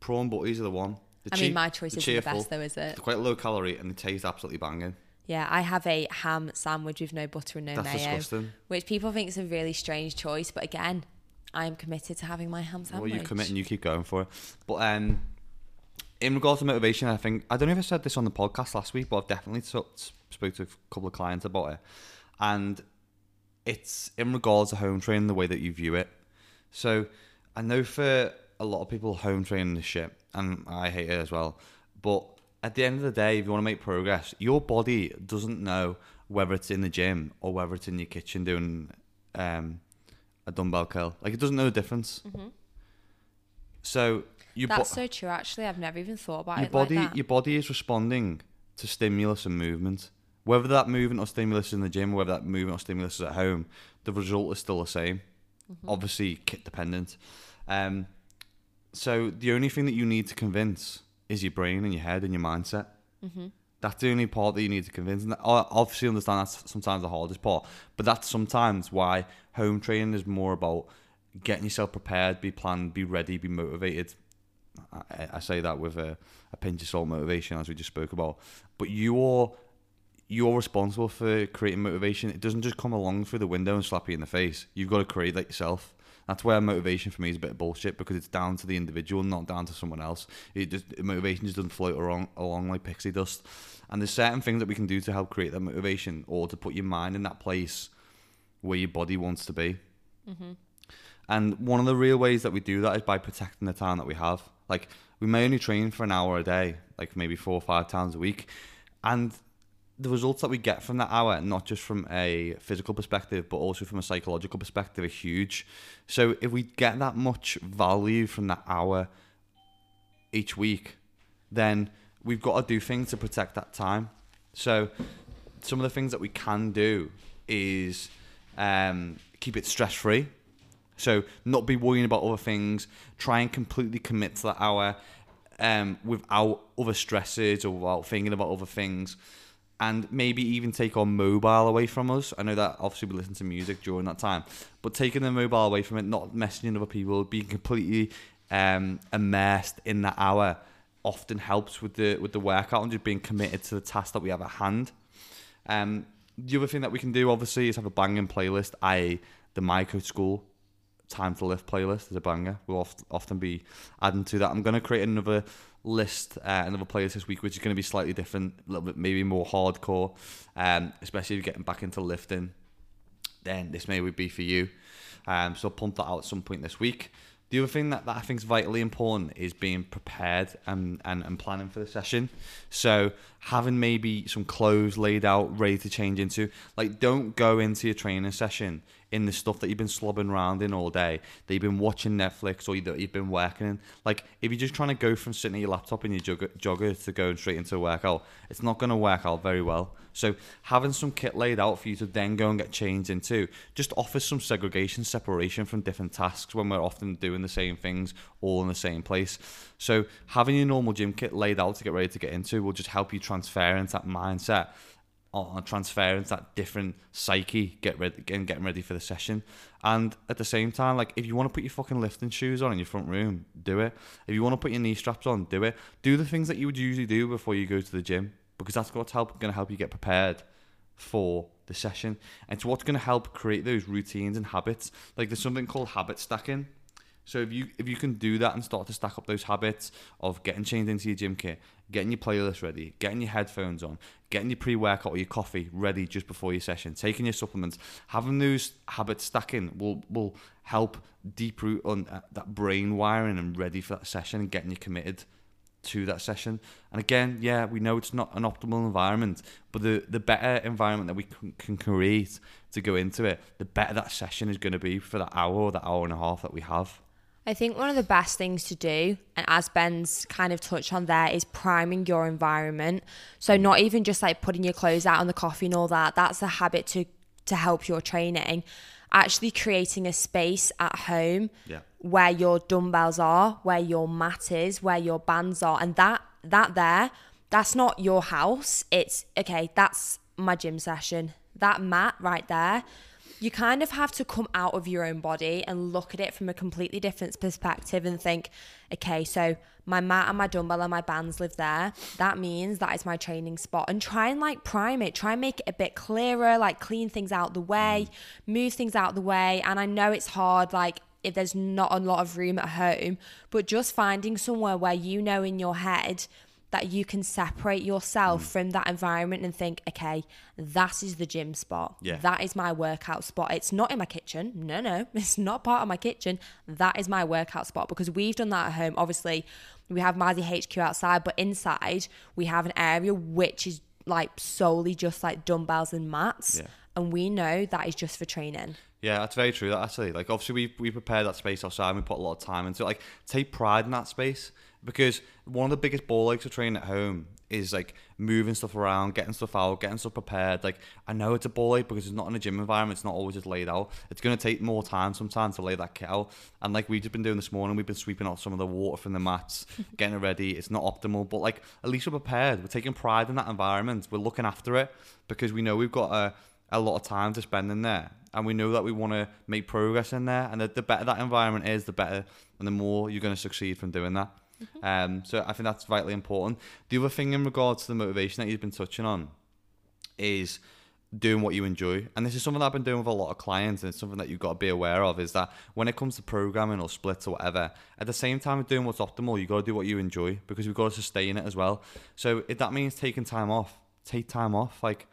prawn butties are the one. They're I mean, my choice isn't the best though, is it? They're quite low calorie and they taste absolutely banging. Yeah, I have a ham sandwich with no butter and no That's mayo, disgusting. which people think is a really strange choice. But again, I am committed to having my ham sandwich. Well, you commit and you keep going for it. But um, in regards to motivation, I think I don't know if I said this on the podcast last week, but I've definitely so- spoke to a couple of clients about it, and it's in regards to home training the way that you view it. So I know for a lot of people, home training is shit, and I hate it as well. But at the end of the day, if you want to make progress, your body doesn't know whether it's in the gym or whether it's in your kitchen doing um, a dumbbell curl. Like it doesn't know the difference. So your, bo- Mm-hmm. That's so true. Actually, I've never even thought about your it body, like your body is responding to stimulus and movement. Whether that movement or stimulus is in the gym, or whether that movement or stimulus is at home, the result is still the same. Mm-hmm. Obviously, kit dependent. Um, so the only thing that you need to convince is your brain and your head and your mindset. Mm-hmm. That's the only part that you need to convince. And I obviously understand that's sometimes the hardest part, but that's sometimes why home training is more about getting yourself prepared, be planned, be ready, be motivated. I, I say that with a, a pinch of salt motivation, as we just spoke about. But you're you're responsible for creating motivation. It doesn't just come along through the window and slap you in the face. You've got to create that yourself. That's where motivation for me is a bit of bullshit because it's down to the individual, not down to someone else. It just motivation just doesn't float along, along like pixie dust. And there's certain things that we can do to help create that motivation or to put your mind in that place where your body wants to be. Mm-hmm. And one of the real ways that we do that is by protecting the time that we have. Like we may only train for an hour a day, like maybe four or five times a week, and the results that we get from that hour, not just from a physical perspective, but also from a psychological perspective, are huge. So if we get that much value from that hour each week, then we've got to do things to protect that time. So some of the things that we can do is um, keep it stress free. So not be worrying about other things. Try and completely commit to that hour um, without other stresses or without thinking about other things. And maybe even take our mobile away from us. I know that obviously we listen to music during that time, but taking the mobile away from it, not messaging other people, being completely um, immersed in that hour, often helps with the with the workout and just being committed to the task that we have at hand. Um, the other thing that we can do, obviously, is have a banging playlist, i.e., the My School Time to Lift playlist is a banger. We'll oft, often be adding to that. I'm going to create another list, uh, another playlist this week, which is going to be slightly different, a little bit maybe more hardcore, um, especially if you're getting back into lifting. Then this may be for you. Um, so pump that out at some point this week. The other thing that, that I think is vitally important is being prepared and, and, and planning for the session. So having maybe some clothes laid out, ready to change into. Like, don't go into your training session in the stuff that you've been slobbing around in all day, that you've been watching Netflix or that you've been working in. Like, if you're just trying to go from sitting at your laptop in your jogger, jogger to going straight into a workout, it's not going to work out very well. So having some kit laid out for you to then go and get changed into just offers some segregation, separation from different tasks when we're often doing the same things all in the same place. So having your normal gym kit laid out to get ready to get into will just help you transfer into that mindset on transfer into that different psyche, get ready, getting getting ready for the session. And at the same time, like if you want to put your fucking lifting shoes on in your front room, do it. If you want to put your knee straps on, do it. Do the things that you would usually do before you go to the gym because that's what's help going to help you get prepared for the session. And it's what's going to help create those routines and habits. Like there's something called habit stacking. So if you if you can do that and start to stack up those habits of getting changed into your gym kit, getting your playlist ready, getting your headphones on, getting your pre-workout or your coffee ready just before your session, taking your supplements, having those habits stacking will will help deep root on uh, that brain wiring and ready for that session and getting you committed to that session. And again, yeah, we know it's not an optimal environment, but the the better environment that we can, can create to go into it, the better that session is going to be for that hour or that hour and a half that we have. I think one of the best things to do, and as Ben's kind of touched on there, is priming your environment. So mm. not even just like putting your clothes out on the coffee and all that. That's a habit to to help your training. Actually creating a space at home Yeah. where your dumbbells are, where your mat is, where your bands are, and that that there, that's not your house. It's okay. That's my gym session. That mat right there. You kind of have to come out of your own body and look at it from a completely different perspective and think, okay, so my mat and my dumbbell and my bands live there. That means that is my training spot. And try and like prime it, try and make it a bit clearer, like clean things out the way, mm. move things out the way. And I know it's hard, like if there's not a lot of room at home, but just finding somewhere where you know in your head that you can separate yourself mm. from that environment and think, okay, that is the gym spot. Yeah. That is my workout spot. It's not in my kitchen. No, no, it's not part of my kitchen. That is my workout spot because we've done that at home. Obviously, we have Mazzy HQ outside, but inside we have an area which is like solely just like dumbbells and mats. Yeah. And we know that is just for training. Yeah, that's very true. That actually, like, obviously, we we prepare that space outside. and We put a lot of time into it. Like, take pride in that space because one of the biggest ball aches of training at home is like moving stuff around, getting stuff out, getting stuff prepared. Like, I know it's a ball ache because it's not in a gym environment. It's not always just laid out. It's going to take more time sometimes to lay that kit out. And like we've just been doing this morning, we've been sweeping out some of the water from the mats, getting it ready. It's not optimal, but like at least we're prepared. We're taking pride in that environment. We're looking after it because we know we've got a a lot of time to spend in there and we know that we want to make progress in there and the, the better that environment is the better and the more you're going to succeed from doing that um, so i think that's vitally important. The other thing in regards to the motivation that you've been touching on is doing what you enjoy. And this is something i've been doing with a lot of clients and it's something that you've got to be aware of is that when it comes to programming or splits or whatever at the same time of doing what's optimal you've got to do what you enjoy because we've got to sustain it as well. So if that means taking time off take time off. Like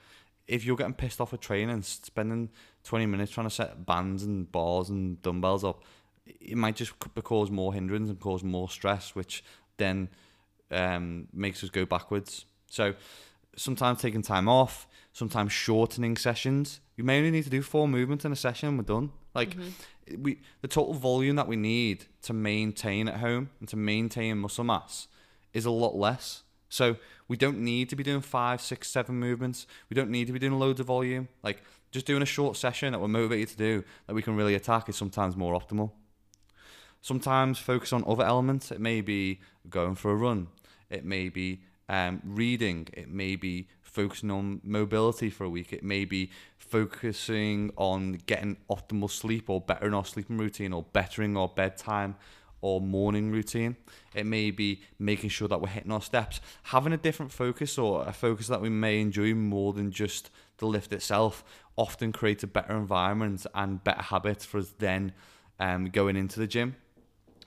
if you're getting pissed off with training, spending 20 minutes trying to set bands and bars and dumbbells up, it might just cause more hindrance and cause more stress, which then um, makes us go backwards. So sometimes taking time off, sometimes shortening sessions. You may only need to do four movements in a session and we're done. Like we, the total volume that we need to maintain at home and to maintain muscle mass is a lot less. So we don't need to be doing five, six, seven movements. We don't need to be doing loads of volume. Like just doing a short session that we're motivated to do that we can really attack is sometimes more optimal. Sometimes focus on other elements. It may be going for a run. It may be um, reading. It may be focusing on mobility for a week. It may be focusing on getting optimal sleep or bettering our sleeping routine or bettering our bedtime or morning routine. It may be making sure that we're hitting our steps. Having a different focus or a focus that we may enjoy more than just the lift itself often creates a better environment and better habits for us then um, going into the gym.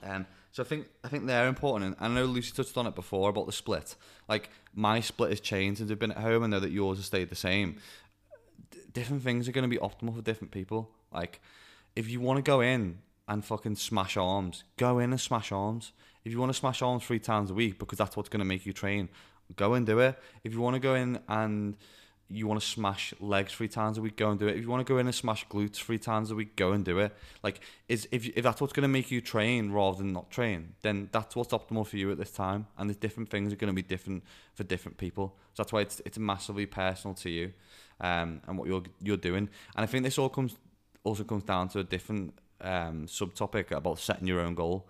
Um, so I think I think they're important, and I know Lucy touched on it before about the split. Like my split has changed since I've been at home. I know that yours has stayed the same. D- different things are going to be optimal for different people. Like if you want to go in and fucking smash arms, go in and smash arms. If you want to smash arms three times a week because that's what's going to make you train, go and do it. If you want to go in and you want to smash legs three times a week, go and do it. If you want to go in and smash glutes three times a week, go and do it. Like, is if if that's what's going to make you train rather than not train, then that's what's optimal for you at this time. And there's different things are going to be different for different people. So that's why it's it's massively personal to you, um, and what you're you're doing. And I think this all comes also comes down to a different um subtopic about setting your own goal.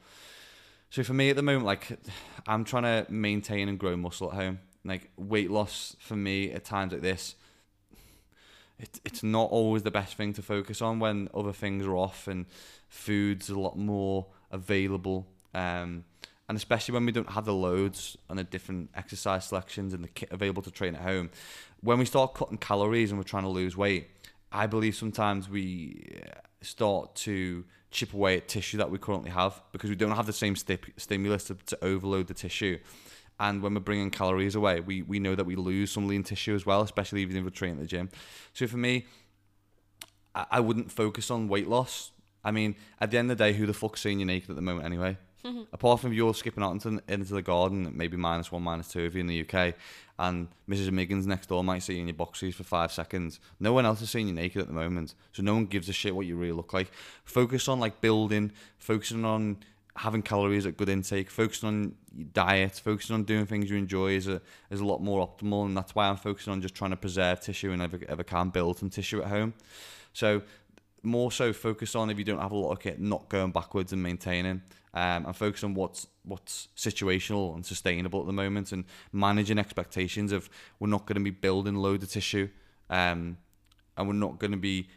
So for me at the moment, like I'm trying to maintain and grow muscle at home. Like weight loss for me at times like this, it, it's not always the best thing to focus on when other things are off and food's a lot more available. Um, and especially when we don't have the loads and the different exercise selections and the kit available to train at home. When we start cutting calories and we're trying to lose weight, I believe sometimes we uh, start to chip away at tissue that we currently have because we don't have the same stip- stimulus to, to overload the tissue. And when we're bringing calories away, we, we know that we lose some lean tissue as well, especially even if we're training at the gym. So for me, I, I wouldn't focus on weight loss. I mean, at the end of the day, who the fuck's seeing you naked at the moment anyway? Apart from you're skipping out into, into the garden, maybe minus one, minus two if you're in the UK, and Mrs. Miggins next door might see you in your boxies for five seconds. No one else is seeing you naked at the moment, so no one gives a shit what you really look like. Focus on like building, focusing on having calories at good intake, focusing on diet, focusing on doing things you enjoy is a is a lot more optimal, and that's why I'm focusing on just trying to preserve tissue and ever ever can build some tissue at home. So more so focus on if you don't have a lot of kit, not going backwards and maintaining, um, and focus on what's what's situational and sustainable at the moment, and managing expectations of we're not going to be building loads of tissue, um, and we're not going to be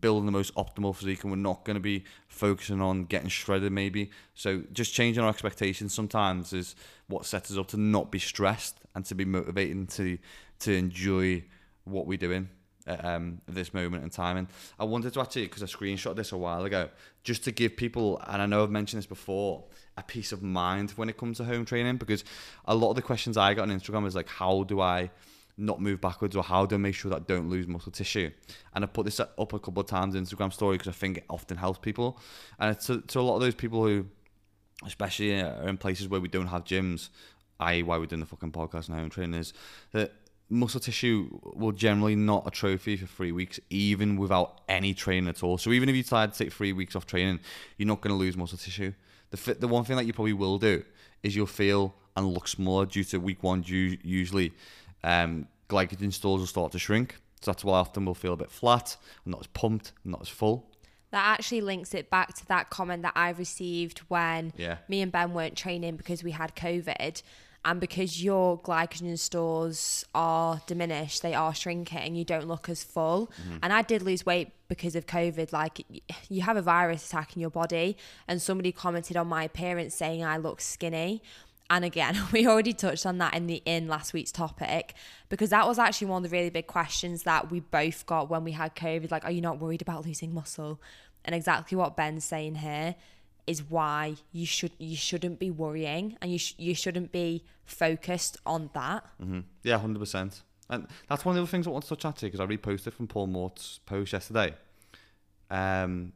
building the most optimal physique, and we're not going to be focusing on getting shredded maybe. So just changing our expectations sometimes is what sets us up to not be stressed and to be motivated to to enjoy what we're doing at, um, this moment in time. And I wanted to actually, because I screenshot this a while ago, just to give people, and I know I've mentioned this before, a peace of mind when it comes to home training, because a lot of the questions I got on Instagram is like, how do I not move backwards or how do I make sure that I don't lose muscle tissue? And I put this up a couple of times in Instagram story because I think it often helps people. And to, to a lot of those people who, especially uh, are in places where we don't have gyms, i.e., why we're doing the fucking podcast and home training, is that muscle tissue will generally not atrophy for three weeks, even without any training at all. So even if you decide to take three weeks off training, you're not going to lose muscle tissue. The the one thing that you probably will do is you'll feel and look smaller due to week one. Usually, um, glycogen stores will start to shrink. So that's why often we'll feel a bit flat, and not as pumped, not as full. That actually links it back to that comment that I received when Yeah. me and Ben weren't training because we had COVID. And because your glycogen stores are diminished, they are shrinking, you don't look as full. And I did lose weight because of COVID. Like, you have a virus attacking your body. And somebody commented on my appearance saying I look skinny. And again, we already touched on that in the in last week's topic because that was actually one of the really big questions that we both got when we had COVID. Like, are you not worried about losing muscle? And exactly what Ben's saying here is why you should you shouldn't be worrying and you sh- you shouldn't be focused on that. hmm Yeah, hundred percent. And that's one of the other things I want to touch on too because I reposted from Paul Mort's post yesterday. Um,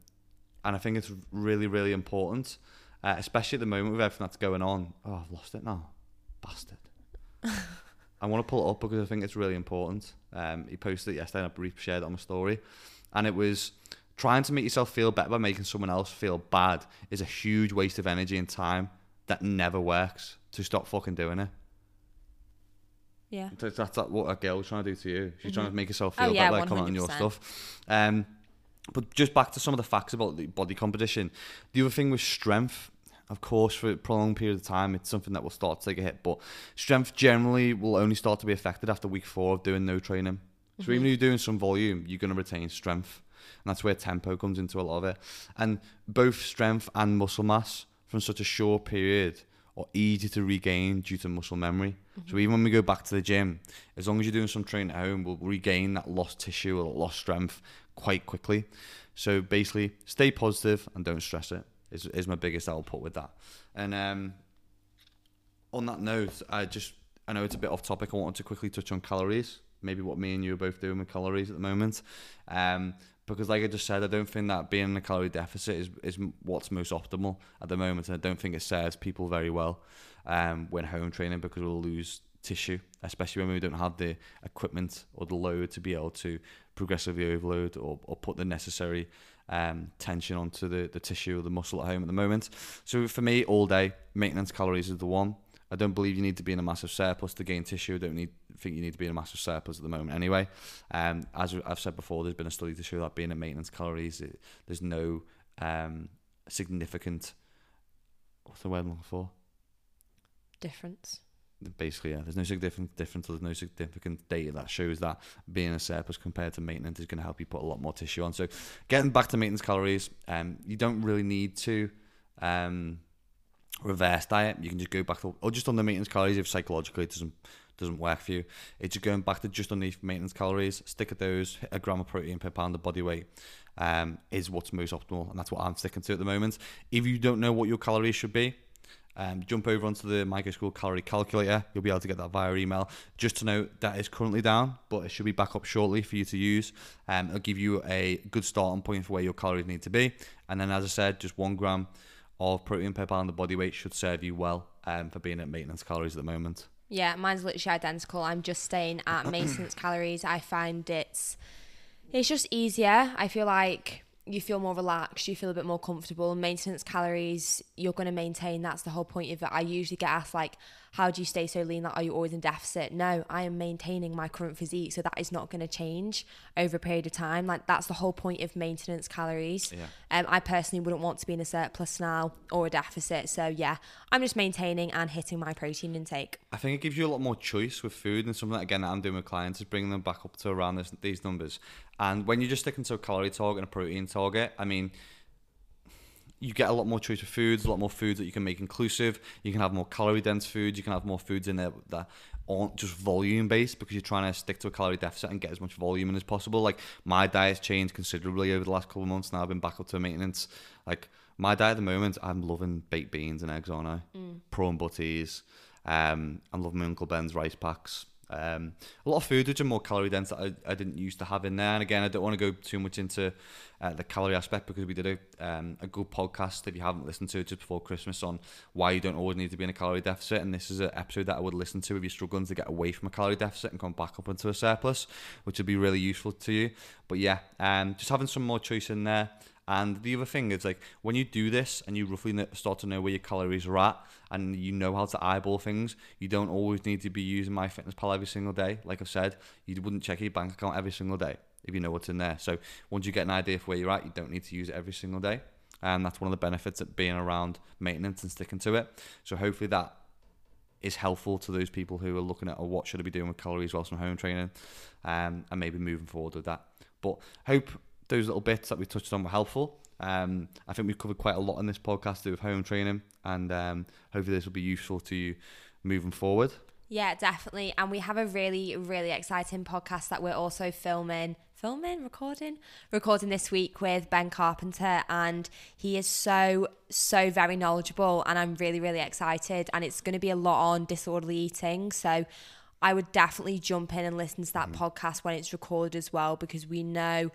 and I think it's really, really important, uh, especially at the moment with everything that's going on. Oh, I've lost it now, bastard. I want to pull it up because I think it's really important. Um, he posted it yesterday and I re-shared it on my story, and it was trying to make yourself feel better by making someone else feel bad is a huge waste of energy and time that never works. To stop fucking doing it. Yeah. That's, that's what a girl's trying to do to you. She's trying to make herself Oh, feel yeah, better, like comment on your stuff. Um, but just back to some of the facts about the body composition. The other thing with strength, of course, for a prolonged period of time, it's something that will start to take a hit. But strength generally will only start to be affected after week four of doing no training. So even mm-hmm. if you're doing some volume, you're going to retain strength. And that's where tempo comes into a lot of it. And both strength and muscle mass from such a short period are easy to regain due to muscle memory. Mm-hmm. So even when we go back to the gym, as long as you're doing some training at home, we'll regain that lost tissue or lost strength quite quickly. So basically, stay positive and don't stress it. Is is my biggest output with that. And um, on that note, I just I know it's a bit off topic. I wanted to quickly touch on calories. Maybe what me and you are both doing with calories at the moment. Um, because like I just said, I don't think that being in a calorie deficit is is what's most optimal at the moment, and I don't think it serves people very well um, when home training because we'll lose tissue, especially when we don't have the equipment or the load to be able to progressively overload or, or put the necessary um, tension onto the, the tissue or the muscle at home at the moment. So for me, all day maintenance calories is the one. I don't believe you need to be in a massive surplus to gain tissue. I don't need think you need to be in a massive surplus at the moment anyway. Um, as I've said before, there's been a study to show that being at maintenance calories, it, there's no um, significant. What's the word I'm looking for? Difference. Basically, yeah. There's no significant difference. There's no significant data that shows that being a surplus compared to maintenance is going to help you put a lot more tissue on. So, getting back to maintenance calories, um, you don't really need to. Um, reverse diet. You can just go back to, or just on the maintenance calories if psychologically it doesn't doesn't work for you. It's just going back to just underneath maintenance calories, stick at those, a gram of protein per pound of body weight. Um, is what's most optimal, and that's what I'm sticking to at the moment. If you don't know what your calories should be, um, jump over onto the Micro School calorie calculator. You'll be able to get that via email. Just to note that is currently down, but it should be back up shortly for you to use. Um, it'll give you a good starting point for where your calories need to be. And then, as I said, just one gram of protein per pound of body weight should serve you well um, for being at maintenance calories at the moment. Yeah, mine's literally identical. I'm just staying at maintenance calories. I find it's it's just easier. I feel like you feel more relaxed, you feel a bit more comfortable. Maintenance calories, you're going to maintain. That's the whole point of it. I usually get asked, like, how do you stay so lean? Like, are you always in deficit? No, I am maintaining my current physique. So that is not going to change over a period of time. Like, that's the whole point of maintenance calories. Yeah. Um, I personally wouldn't want to be in a surplus now or a deficit. So, yeah, I'm just maintaining and hitting my protein intake. I think it gives you a lot more choice with food and something that, again, that I'm doing with clients is bringing them back up to around this, these numbers. And when you're just sticking to a calorie target and a protein target, I mean, you get a lot more choice of foods, a lot more foods that you can make inclusive. You can have more calorie dense foods. You can have more foods in there that aren't just volume based because you're trying to stick to a calorie deficit and get as much volume in as possible. Like my diet's changed considerably over the last couple of months. Now I've been back up to maintenance. Like my diet at the moment, I'm loving baked beans and eggs, aren't I? Mm. Prawn butties. Um, I'm loving my Uncle Ben's rice packs. Um, a lot of food which are more calorie dense that I, I didn't used to have in there. And again, I don't want to go too much into uh, the calorie aspect because we did a, um, a good podcast, if you haven't listened to it just before Christmas, on why you don't always need to be in a calorie deficit. And this is an episode that I would listen to if you're struggling to get away from a calorie deficit and come back up into a surplus, which would be really useful to you. But yeah, um, just having some more choice in there. And the other thing is like when you do this and you roughly start to know where your calories are at and you know how to eyeball things, you don't always need to be using MyFitnessPal every single day. Like I've said, you wouldn't check your bank account every single day if you know what's in there. So once you get an idea of where you're at, you don't need to use it every single day. And that's one of the benefits of being around maintenance and sticking to it. So hopefully that is helpful to those people who are looking at oh, what should I be doing with calories whilst I'm home training um, and maybe moving forward with that. But hope those little bits that we touched on were helpful. Um, I think we've covered quite a lot in this podcast to do with home training, and um, hopefully this will be useful to you moving forward. Yeah, definitely. And we have a really, really exciting podcast that we're also filming, filming, recording, recording this week with Ben Carpenter. And he is so, so very knowledgeable. And I'm really, really excited. And it's going to be a lot on disorderly eating. So I would definitely jump in and listen to that mm. podcast when it's recorded as well, because we know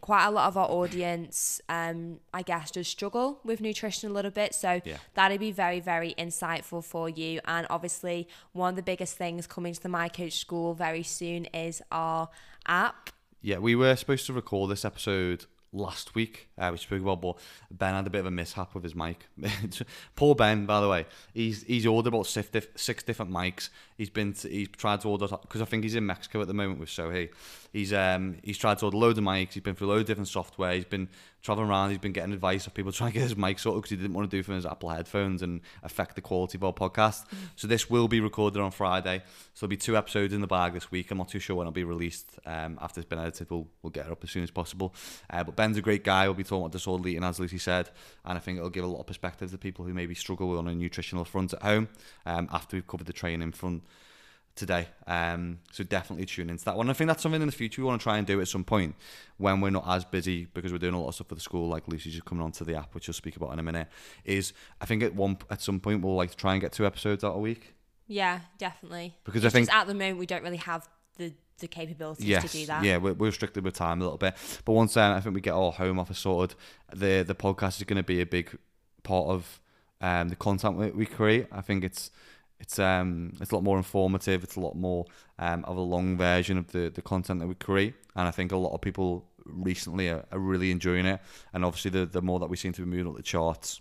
quite a lot of our audience, um, I guess, does struggle with nutrition a little bit. So yeah. that'd be very, very insightful for you. And obviously, one of the biggest things coming to the My Coach School very soon is our app. Yeah, we were supposed to record this episode last week. Uh, we spoke about, but Ben had a bit of a mishap with his mic. Poor Ben, by the way. He's he's ordered about six, six different mics. He's been to, he's tried to order because I think he's in Mexico at the moment with Sohei. He's um he's tried to order loads of mics. He's been through loads of different software. He's been traveling around. He's been getting advice of people trying to get his mic sorted because he didn't want to do from his Apple headphones and affect the quality of our podcast. Mm. So this will be recorded on Friday. So there'll be two episodes in the bag this week. I'm not too sure when it'll be released. Um, after it's been edited, we'll we'll get it up as soon as possible. Uh, but Ben's a great guy. We'll be talking about disorderly eating, as Lucy said, and I think it'll give a lot of perspective to people who maybe struggle on a nutritional front at home. Um, after we've covered the training front today. Um, so definitely tune into that one. I think that's something in the future we want to try and do at some point when we're not as busy because we're doing a lot of stuff for the school, like Lucy's just coming onto the app, which we'll speak about in a minute. Is I think at one at some point we'll like try and get two episodes out a week. Yeah, definitely. Because it's I think at the moment we don't really have the the capabilities yes, to do that. Yeah, we're, we're restricted with time a little bit. But once um, I think we get our home office sorted, the the podcast is going to be a big part of um, the content we, we create. I think it's it's um it's a lot more informative. It's a lot more um, of a long version of the the content that we create, and I think a lot of people recently are, are really enjoying it. And obviously, the the more that we seem to be moving up the charts,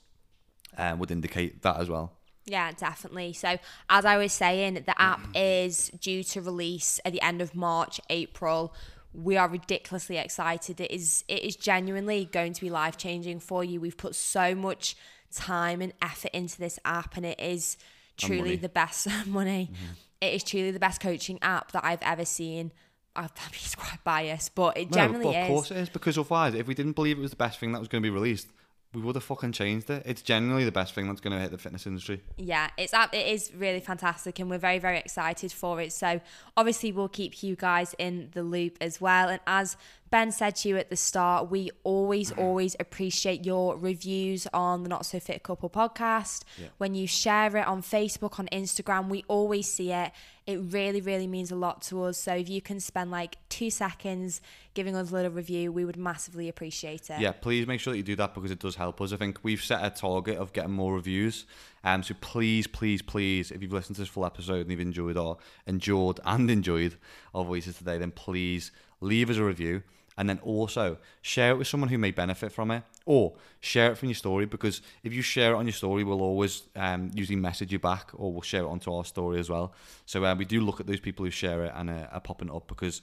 um, would indicate that as well. Yeah, definitely. So, as I was saying, the app is due to release at the end of March, April. We are ridiculously excited. It is it is genuinely going to be life changing for you. We've put so much time and effort into this app, and it is truly the best money. Mm-hmm. It is truly the best coaching app that I've ever seen. I'd be quite biased, but it generally no, of is. Of course it is, because otherwise, if we didn't believe it was the best thing that was going to be released, we would have fucking changed it. It's genuinely the best thing that's going to hit the fitness industry. Yeah, it's it is really fantastic, and we're very very excited for it. So obviously we'll keep you guys in the loop as well. And as Ben said to you at the start, we always always appreciate your reviews on the Not So Fit Couple podcast. Yeah. When you share it on Facebook, on Instagram, we always see it. It really really means a lot to us. So if you can spend like two seconds giving us a little review, we would massively appreciate it. Yeah, please make sure that you do that because it does help us. I think we've set a target of getting more reviews. Um, so please, please, please, if you've listened to this full episode and you've enjoyed or endured and enjoyed our voices today, then please leave us a review and then also share it with someone who may benefit from it or share it from your story because if you share it on your story we'll always um, usually message you back or we'll share it onto our story as well. So uh, we do look at those people who share it and uh, are popping up because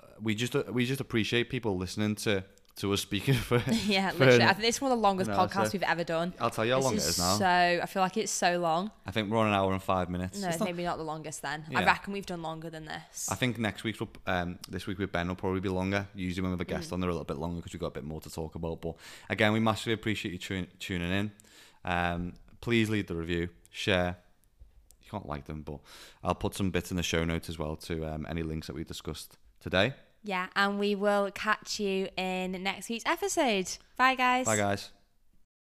uh, we just uh, we just appreciate people listening to to us speaking for Yeah, for- literally. I think this is one of the longest No, podcasts so- we've ever done. I'll tell you how This long it is now So I feel like it's so long. I think we're on an hour and five minutes No, It's not- maybe not the longest then. I reckon we've done longer than this. I think next week's um, this week with Ben will probably be longer. Usually when we have a guest on, they're a little bit longer because we've got a bit more to talk about. But again, we massively appreciate you tun- tuning in. Um, please leave the review, share. You can't like them, but I'll put some bits in the show notes as well to um, any links that we discussed today. Yeah, and we will catch you in next week's episode. Bye, guys. Bye, guys.